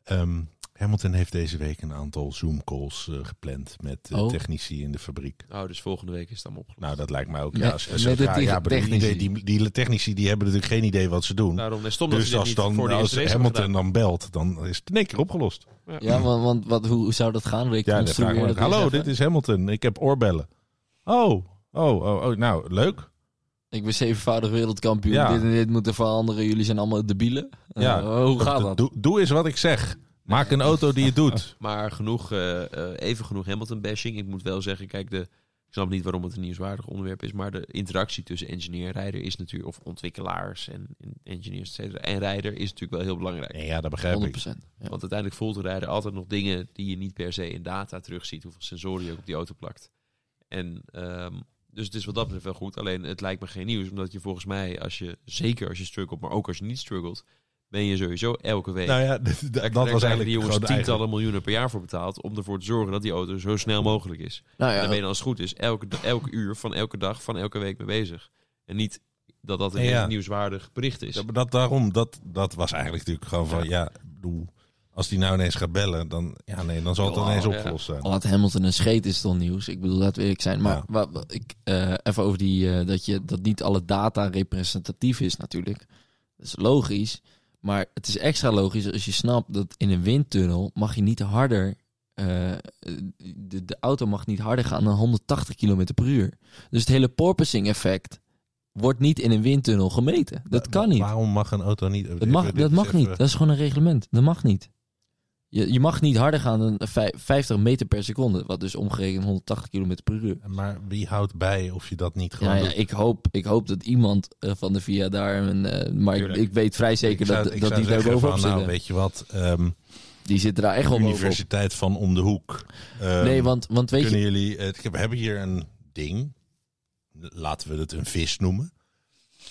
Ehm, Hamilton heeft deze week een aantal Zoom-calls eh, gepland met Oh. technici in de fabriek. Oh, dus volgende week is het allemaal opgelost. Nou, dat lijkt mij ook. Met- ja, als- als- met de ja, te- ja, bedoel, technici. Die, die, die technici die hebben natuurlijk geen idee wat ze doen. Daarom dat dus ze dit als, niet dan, voor als Hamilton dan belt, dan is het in één keer opgelost. Ja, want, want wat, hoe, hoe zou dat gaan? Ja, dan dat hallo, dit is Hamilton. Ik heb oorbellen. Oh, oh, oh, oh nou, leuk. Ik ben zevenvoudig wereldkampioen. Ja. Dit en dit moeten veranderen. Jullie zijn allemaal debielen. Eh, Ja. hoe gaat dat? Doe, doe eens wat ik zeg. Maak een auto die het doet. Maar genoeg, eh, eh, even genoeg Hamilton-bashing. Ik moet wel zeggen, kijk, de, ik snap niet waarom het een nieuwswaardig onderwerp is, maar de interactie tussen engineer en rijder is natuurlijk, of ontwikkelaars en, en engineers et cetera, en rijder is natuurlijk wel heel belangrijk. Nee, ja, dat begrijp 100%. ik. Ja. Want uiteindelijk voelt de rijder altijd nog dingen die je niet per se in data terugziet, hoeveel sensoren je ook op die auto plakt. En ehm, dus het is wat dat betreft wel goed. Alleen het lijkt me geen nieuws, omdat je volgens mij, als je, zeker als je struggelt, maar ook als je niet struggelt, ben je sowieso elke week Nou ja, dat daar was eigenlijk die jongens tientallen eigen- miljoenen per jaar voor betaald om ervoor te zorgen dat die auto zo snel mogelijk is. Nou En ja, daar ben je dan als het goed is elke, elke uur van elke dag van elke week mee bezig. En niet dat dat een Ja, nieuwswaardig bericht is. Ja, maar dat, daarom, dat, dat was eigenlijk natuurlijk gewoon van, ja, bedoel, als die nou ineens gaat bellen, dan, ja, nee, dan zal het Ja, ineens ja. opgelost zijn. al had Hamilton een scheet is het al nieuws. Ik bedoel, laten we eerlijk zijn. Maar Ja. wat, wat ik, eh, even over die, eh, dat, je, dat niet alle data representatief is natuurlijk. Dat is logisch. Maar het is extra logisch als je snapt dat in een windtunnel mag je niet harder... eh, de, de auto mag niet harder gaan dan 180 km per uur. Dus het hele porpoising effect wordt niet in een windtunnel gemeten. Dat kan niet. Waarom mag een auto niet? Dat mag, dat mag niet. Dat is gewoon een reglement. Dat mag niet. Je, je mag niet harder gaan dan vij- 50 meter per seconde. Wat dus omgerekend 180 km per uur. Maar wie houdt bij of je dat niet gewoon Ja, ja, doet? ik, hoop, ik hoop dat iemand eh, van de VIA daar... Een, eh, maar ik, Tuurlijk. ik weet vrij zeker Ik zou- dat, ik dat zou die daar zeggen bovenop van, nou, weet je wat, ehm, die zitten daar echt wel bovenop. Universiteit van om de hoek. Ehm, Nee, want, want weet kunnen je... jullie, eh, we hebben hier een ding, laten we het een vis noemen.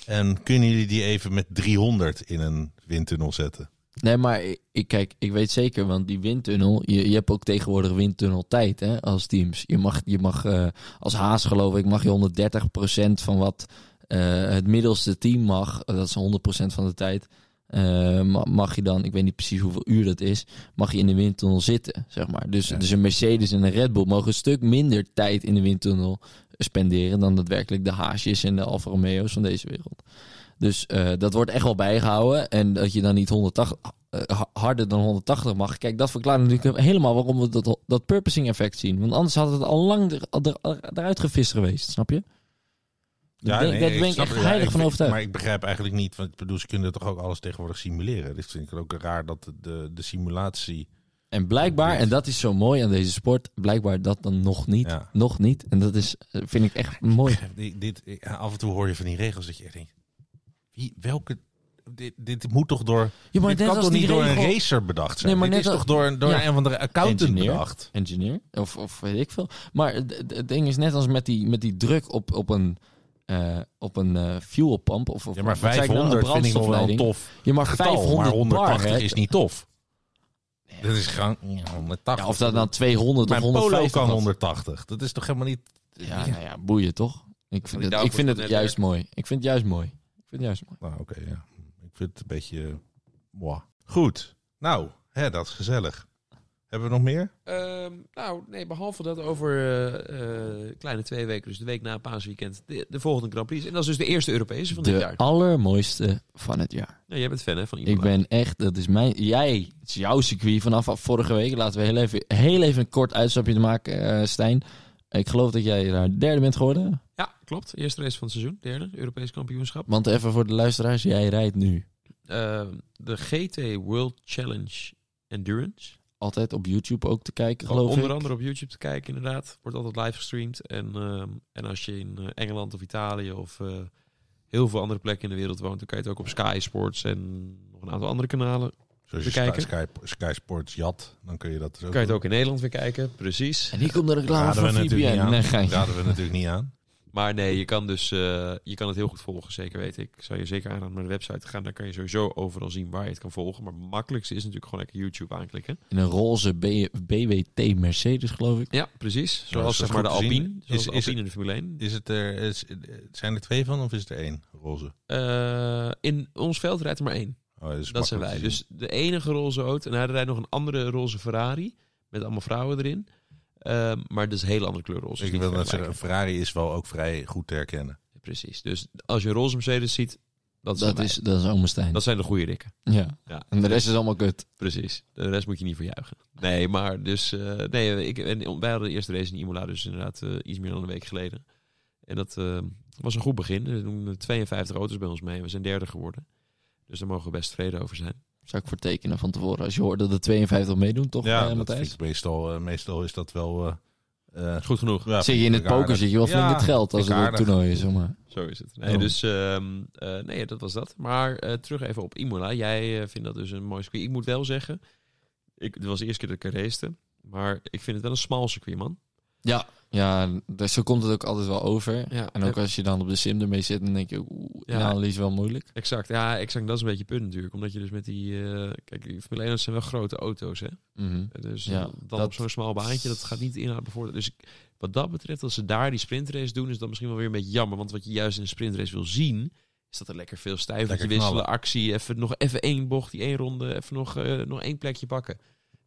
En kunnen jullie die even met 300 in een windtunnel zetten? Nee, maar ik, kijk, ik weet zeker, want die windtunnel, je, je hebt ook tegenwoordig windtunneltijd hè, als teams. Je mag, je mag eh, als Haas geloof ik, mag je 130% van wat eh, het middelste team mag, eh, dat is 100% van de tijd, ma- mag je dan, ik weet niet precies hoeveel uur dat is, mag je in de windtunnel zitten, zeg maar. Dus, Ja. dus een Mercedes en een Red Bull mogen een stuk minder tijd in de windtunnel spenderen dan daadwerkelijk de Haasjes en de Alfa Romeo's van deze wereld. Dus eh, dat wordt echt wel bijgehouden. En dat je dan niet 180, eh, ha- harder dan 180 mag. Kijk, dat verklaart natuurlijk helemaal waarom we dat, dat purposing effect zien. Want anders had het al lang er, er- eruit gevist geweest, snap je? Daar ben, nee, daar ben ik echt. Ja, heilig van overtuigd. Maar ik begrijp eigenlijk niet, want bedoel, ze kunnen toch ook alles tegenwoordig simuleren. Dus vind ik ook raar dat de, de, simulatie... En blijkbaar, en dat is zo mooi aan deze sport, blijkbaar dat dan nog niet. Ja. Nog niet. En dat is, eh, vind ik echt mooi. Dit, dit, ja, af en toe hoor je van die regels dat je echt denkt, wie, welke... Dit, dit moet toch door... Ja, maar dit net kan als toch die niet door regel- een racer bedacht zijn? Nee, maar dit net is als- toch door, door Ja. een van de accountant Engineer. bedacht? engineer. Of, of weet ik veel. Maar het, ding is net als met die, met die druk op, op een, eh op een eh, fuel pump. Of, of Ja, maar wat zei ik nou? Een 500 vind ik nog wel een tof Je mag getal, 500 maar 180 bar, hè? is niet tof. Dat is gewoon ja, 180. Ja, of dat nou 200 Mijn of polo 150 kan was. 180. Dat is toch helemaal niet... Ja, nou ja, boeien toch? Ik vind het, ik vind het juist mooi. Ik vind het juist mooi. Ik vind het juist mooi. Nou, oké, ja. Ik vind het een beetje... eh, moi. Goed. Nou, hè, dat is gezellig. Hebben we nog meer? Ehm, nou, nee, behalve dat over eh, eh, kleine twee weken, dus de week na paasweekend, de, de volgende Grand Prix. En dat is dus de eerste Europese van dit De jaar. allermooiste van het jaar. Ja, jij bent fan hè, van Ik Imola. ben echt, dat is mijn, jij, het is jouw circuit vanaf vorige week. Laten we heel even, heel even een kort uitstapje maken, eh, Stijn. Ik geloof dat jij daar derde bent geworden. Ja, klopt. Eerste race van het seizoen, derde, Europees kampioenschap. Want even voor de luisteraars, jij rijdt nu Ehm, de GT World Challenge Endurance. altijd op YouTube ook te kijken, geloof Onder ik. andere op YouTube te kijken, inderdaad. Wordt altijd live gestreamd. En, ehm, en als je in eh, Engeland of Italië of eh, heel veel andere plekken in de wereld woont, dan kan je het ook op Sky Sports en nog een aantal andere kanalen. Zoals je Bekijken. Sky, Sky, Sky Sports jat, dan kun je dat dus ook Kan je het ook in Nederland weer kijken, precies. En hier komt de reclame Raden van VPN. Raden we natuurlijk niet aan. Maar nee, je kan dus eh, je kan het heel goed volgen, zeker weet ik. Ik zou je zeker aanraden om naar de website te gaan. Daar kan je sowieso overal zien waar je het kan volgen. Maar het makkelijkste is natuurlijk gewoon lekker YouTube aanklikken. In een roze B- BWT Mercedes, geloof ik. Ja, precies. Zoals zeg maar de. Alpine. Zoals Is- de is Alpine in de Formule 1. Is het er, is, zijn er twee van of is het er één roze? Eh, in ons veld rijdt er maar één. Oh, dat Dat zijn wij. Dus de enige roze auto. En hij rijdt nog een andere roze Ferrari. Met allemaal vrouwen erin. Ehm, maar dat is een hele andere kleur roze. Ik wil net zeggen, een Ferrari is wel ook vrij goed te herkennen. Precies. Dus als je een roze Mercedes ziet, dat, zijn Dat is, dat is dat zijn de goede rikken. Ja. Ja. En de rest is allemaal kut. Precies. De rest moet je niet verjuichen. Nee, maar dus... eh, nee, ik, en wij hadden de eerste race in Imola dus inderdaad eh, iets meer dan een week geleden. En dat eh, was een goed begin. Er doen 52 auto's bij ons mee. We zijn derde geworden. Dus daar mogen we best tevreden over zijn. Zou ik voor tekenen van tevoren. Als je hoort dat er 52 meedoen, toch, ja, eh, dat Matthijs? vind ik meestal, eh, meestal is dat wel... eh, eh, Goed genoeg. ja, Zit je in het poker, zit je wel flink Ja, het geld als het een toernooi is. Zeg maar. Zo is het. Nee, Oh. dus ehm, eh, nee, dat was dat. Maar eh, terug even op Imola. Jij vindt dat dus een mooi circuit. Ik moet wel zeggen, ik, dit was de eerste keer dat ik er racete. Maar ik vind het wel een smal circuit, man. Ja, ja dus zo komt het ook altijd wel over. Ja, En ook als je dan op de sim ermee zit, dan denk je, oeh, Ja. analyse wel moeilijk. Exact. Ja, exact. Dat is een beetje het punt natuurlijk. Omdat je dus met die... eh, kijk, die Formule 1 zijn wel grote auto's, hè. Mhm. Dus Ja, dan dat- op zo'n smal baantje, dat gaat niet de inhoud bevorderen. Dus ik- wat dat betreft, als ze daar die sprintrace doen, is dat misschien wel weer een beetje jammer. Want wat je juist in een sprintrace wil zien, is dat er lekker veel stuivertje Lekker wisselen, actie, even nog even één bocht, die één ronde, even nog, eh, nog één plekje pakken.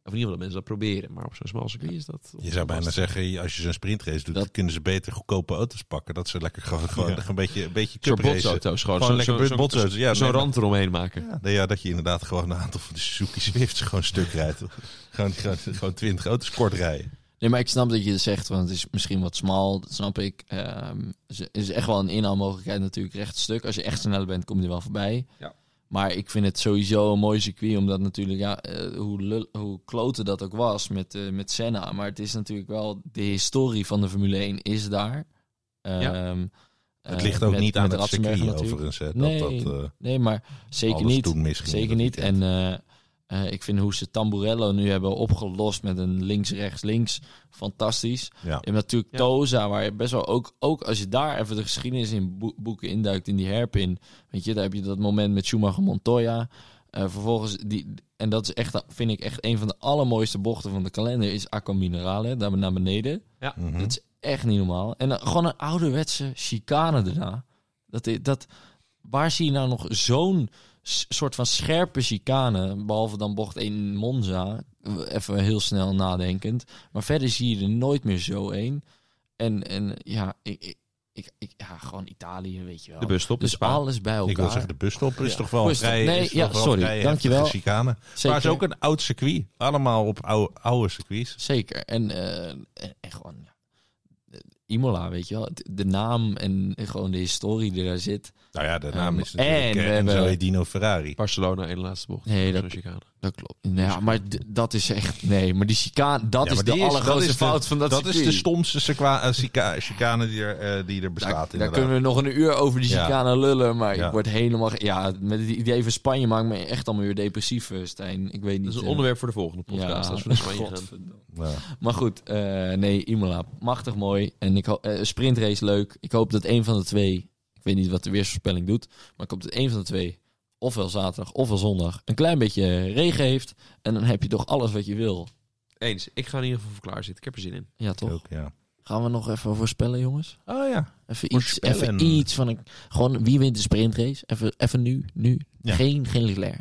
Of in ieder geval dat mensen dat proberen. Maar op zo'n smal circuit is dat... Je zou bijna zeggen, als je zo'n sprintrace doet, Dat- kunnen ze beter goedkope auto's pakken. Dat ze lekker gewoon, gewoon Ja. een beetje, een beetje cupracen. botsauto's gewoon. Gewoon Zo'n- lekker zo'n- botsauto's. Ja, Zo'n rand eromheen maken. Ja, nee, ja, dat je inderdaad gewoon een aantal van de Suzuki Swifts gewoon stuk rijdt. gewoon, gewoon, gewoon 20 auto's kort rijden. Nee, maar ik snap dat je het zegt, want het is misschien wat smal, dat snap ik. Ehm, er is echt wel een inhaalmogelijkheid natuurlijk recht stuk. Als je echt sneller bent, kom je er wel voorbij. Ja. Maar ik vind het sowieso een mooi circuit, omdat natuurlijk, ja, eh, hoe, lul- hoe kloten dat ook was met, eh, met Senna. Maar het is natuurlijk wel, de historie van de Formule 1 is daar. Ehm, Het eh, ligt ook met- niet aan het circuit natuurlijk. overigens. Hè, dat Nee, dat, eh, nee, maar zeker alles niet. Zeker niet. En eh, ik vind hoe ze Tamburello nu hebben opgelost met een links-rechts-links fantastisch. Ja. Je hebt natuurlijk Ja. Toza, waar je best wel ook, ook als je daar even de geschiedenis in boe- boeken induikt, in die herpin. Weet je, daar heb je dat moment met Schumacher Montoya. Eh, vervolgens, die, en dat is echt, vind ik echt een van de allermooiste bochten van de kalender, is Aqua Minerale, daar naar beneden. Mhm. Dat is echt niet normaal. En gewoon een ouderwetse chicane daarna. Dat, dat, waar zie je nou nog zo'n soort van scherpe chicane, behalve dan bocht 1 in Monza, even heel snel nadenkend. Maar verder zie je er nooit meer zo één. En, en ja, ik, ik, ik, ja, gewoon Italië, weet je wel. De busstop dus alles bij elkaar. Ik wil zeggen, de busstop is Ja. toch wel Busstop. vrij... Nee, ja, wel sorry. vrij Dankjewel. Chicane. Zeker. Maar het is ook een oud circuit. Allemaal op oude, oude circuits. Zeker. En, eh, en, en gewoon ja, Imola, weet je wel. De- naam en gewoon de historie die daar zit. Nou ja, de naam Ehm, is natuurlijk en Enzo Edino Ferrari. Barcelona in de laatste bocht. Nee, dat-. Dat klopt. Ja, maar dat is echt... Nee, maar die chicane, dat Ja, is de die is- allergrootste dat is de- fout van dat Dat is de stomste eh, chica- chicane die er, eh, die er bestaat. Daar, daar kunnen we nog een uur over die Ja. chicane lullen, maar Ja. ik word helemaal... Ja, met het idee van Spanje maakt me echt allemaal weer depressief, eh, Stijn. Ik weet niet... Dat is een onderwerp voor de volgende podcast. als we naar Spanje gaan. Maar goed, eh, nee, Imola, machtig mooi. En ik ho- eh, sprintrace leuk. Ik hoop dat een van de twee, ik weet niet wat de weersvoorspelling doet, maar ik hoop dat een van de twee, ofwel zaterdag ofwel zondag, een klein beetje regen heeft. En dan heb je toch alles wat je wil. Eens. Ik ga in ieder geval voor klaar zitten. Ik heb er zin in. Ja, toch? Ook, ja. Gaan we nog even voorspellen, jongens? Oh ja. Even iets, even iets van een, gewoon wie wint de sprintrace? Even, even nu, nu. Ja. Geen, geen Leclerc.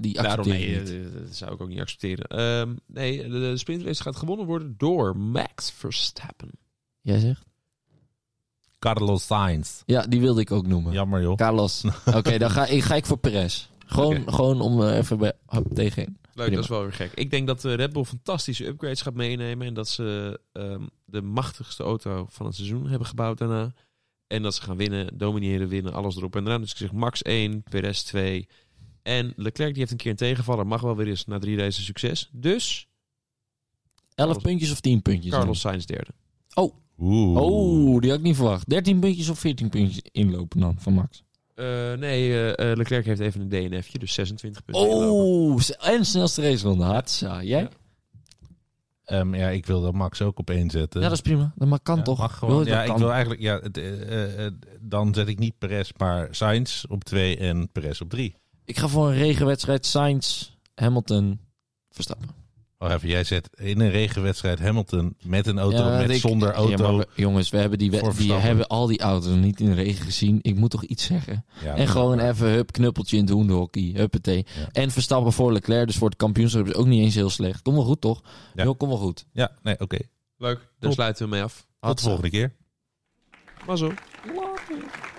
Die Daarom nee, ik niet. eh, dat zou ik ook niet accepteren. Ehm, nee, de, de sprintrace gaat gewonnen worden door Max Verstappen. Jij zegt? Carlos Sainz. Ja, die wilde ik ook noemen. Jammer joh. Carlos. Oké, dan ga ik, ga ik voor Perez. Gewoon, Oké. gewoon om eh, even bij, hop, tegenin. Leuk, Prima. dat is wel weer gek. Ik denk dat eh, Red Bull fantastische upgrades gaat meenemen. En dat ze ehm, de machtigste auto van het seizoen hebben gebouwd daarna. En dat ze gaan winnen, domineren, winnen, alles erop en eraan. Dus ik zeg Max 1, Perez 2. En Leclerc die heeft een keer een tegenvaller. Mag wel weer eens na drie races succes. Dus 11 Carlos- puntjes of 10 puntjes? Carlos Sainz derde. Oeh. Oh, die had ik niet verwacht. 13 puntjes of 14 puntjes inlopen dan van Max. Eh, nee, eh, eh, Leclerc heeft even een DNF'je. Dus 26 punten. inlopen. Oh, en snelste raceronde. Hatsa. Jij? Ja. Ehm, ja, ik wil dat Max ook op één zetten. Ja, dat is prima. Dat mag, kan Ja, toch? Mag gewoon. Wil Ja, ik kan? wil eigenlijk. Ja, het, dan zet ik niet Perez, maar Sainz op twee en Perez op drie. Ik ga voor een regenwedstrijd. Sainz, Hamilton, Verstappen. Oh, even, jij zet in een regenwedstrijd Hamilton met een auto, Ja, met ik- zonder Ja, auto. maar we- jongens, we hebben die, we- die hebben al die auto's niet in de regen gezien. Ik moet toch iets zeggen. Ja, En gewoon even hup, knuppeltje in het hoenderhockey. Huppatee. Ja. En Verstappen voor Leclerc. Dus voor het kampioenschap is ook niet eens heel slecht. Kom wel goed, toch? Ja. Jo, kom wel goed. Ja, nee, oké. Leuk, daar Top. sluiten we mee af. Tot de volgende keer. Maar zo. Later.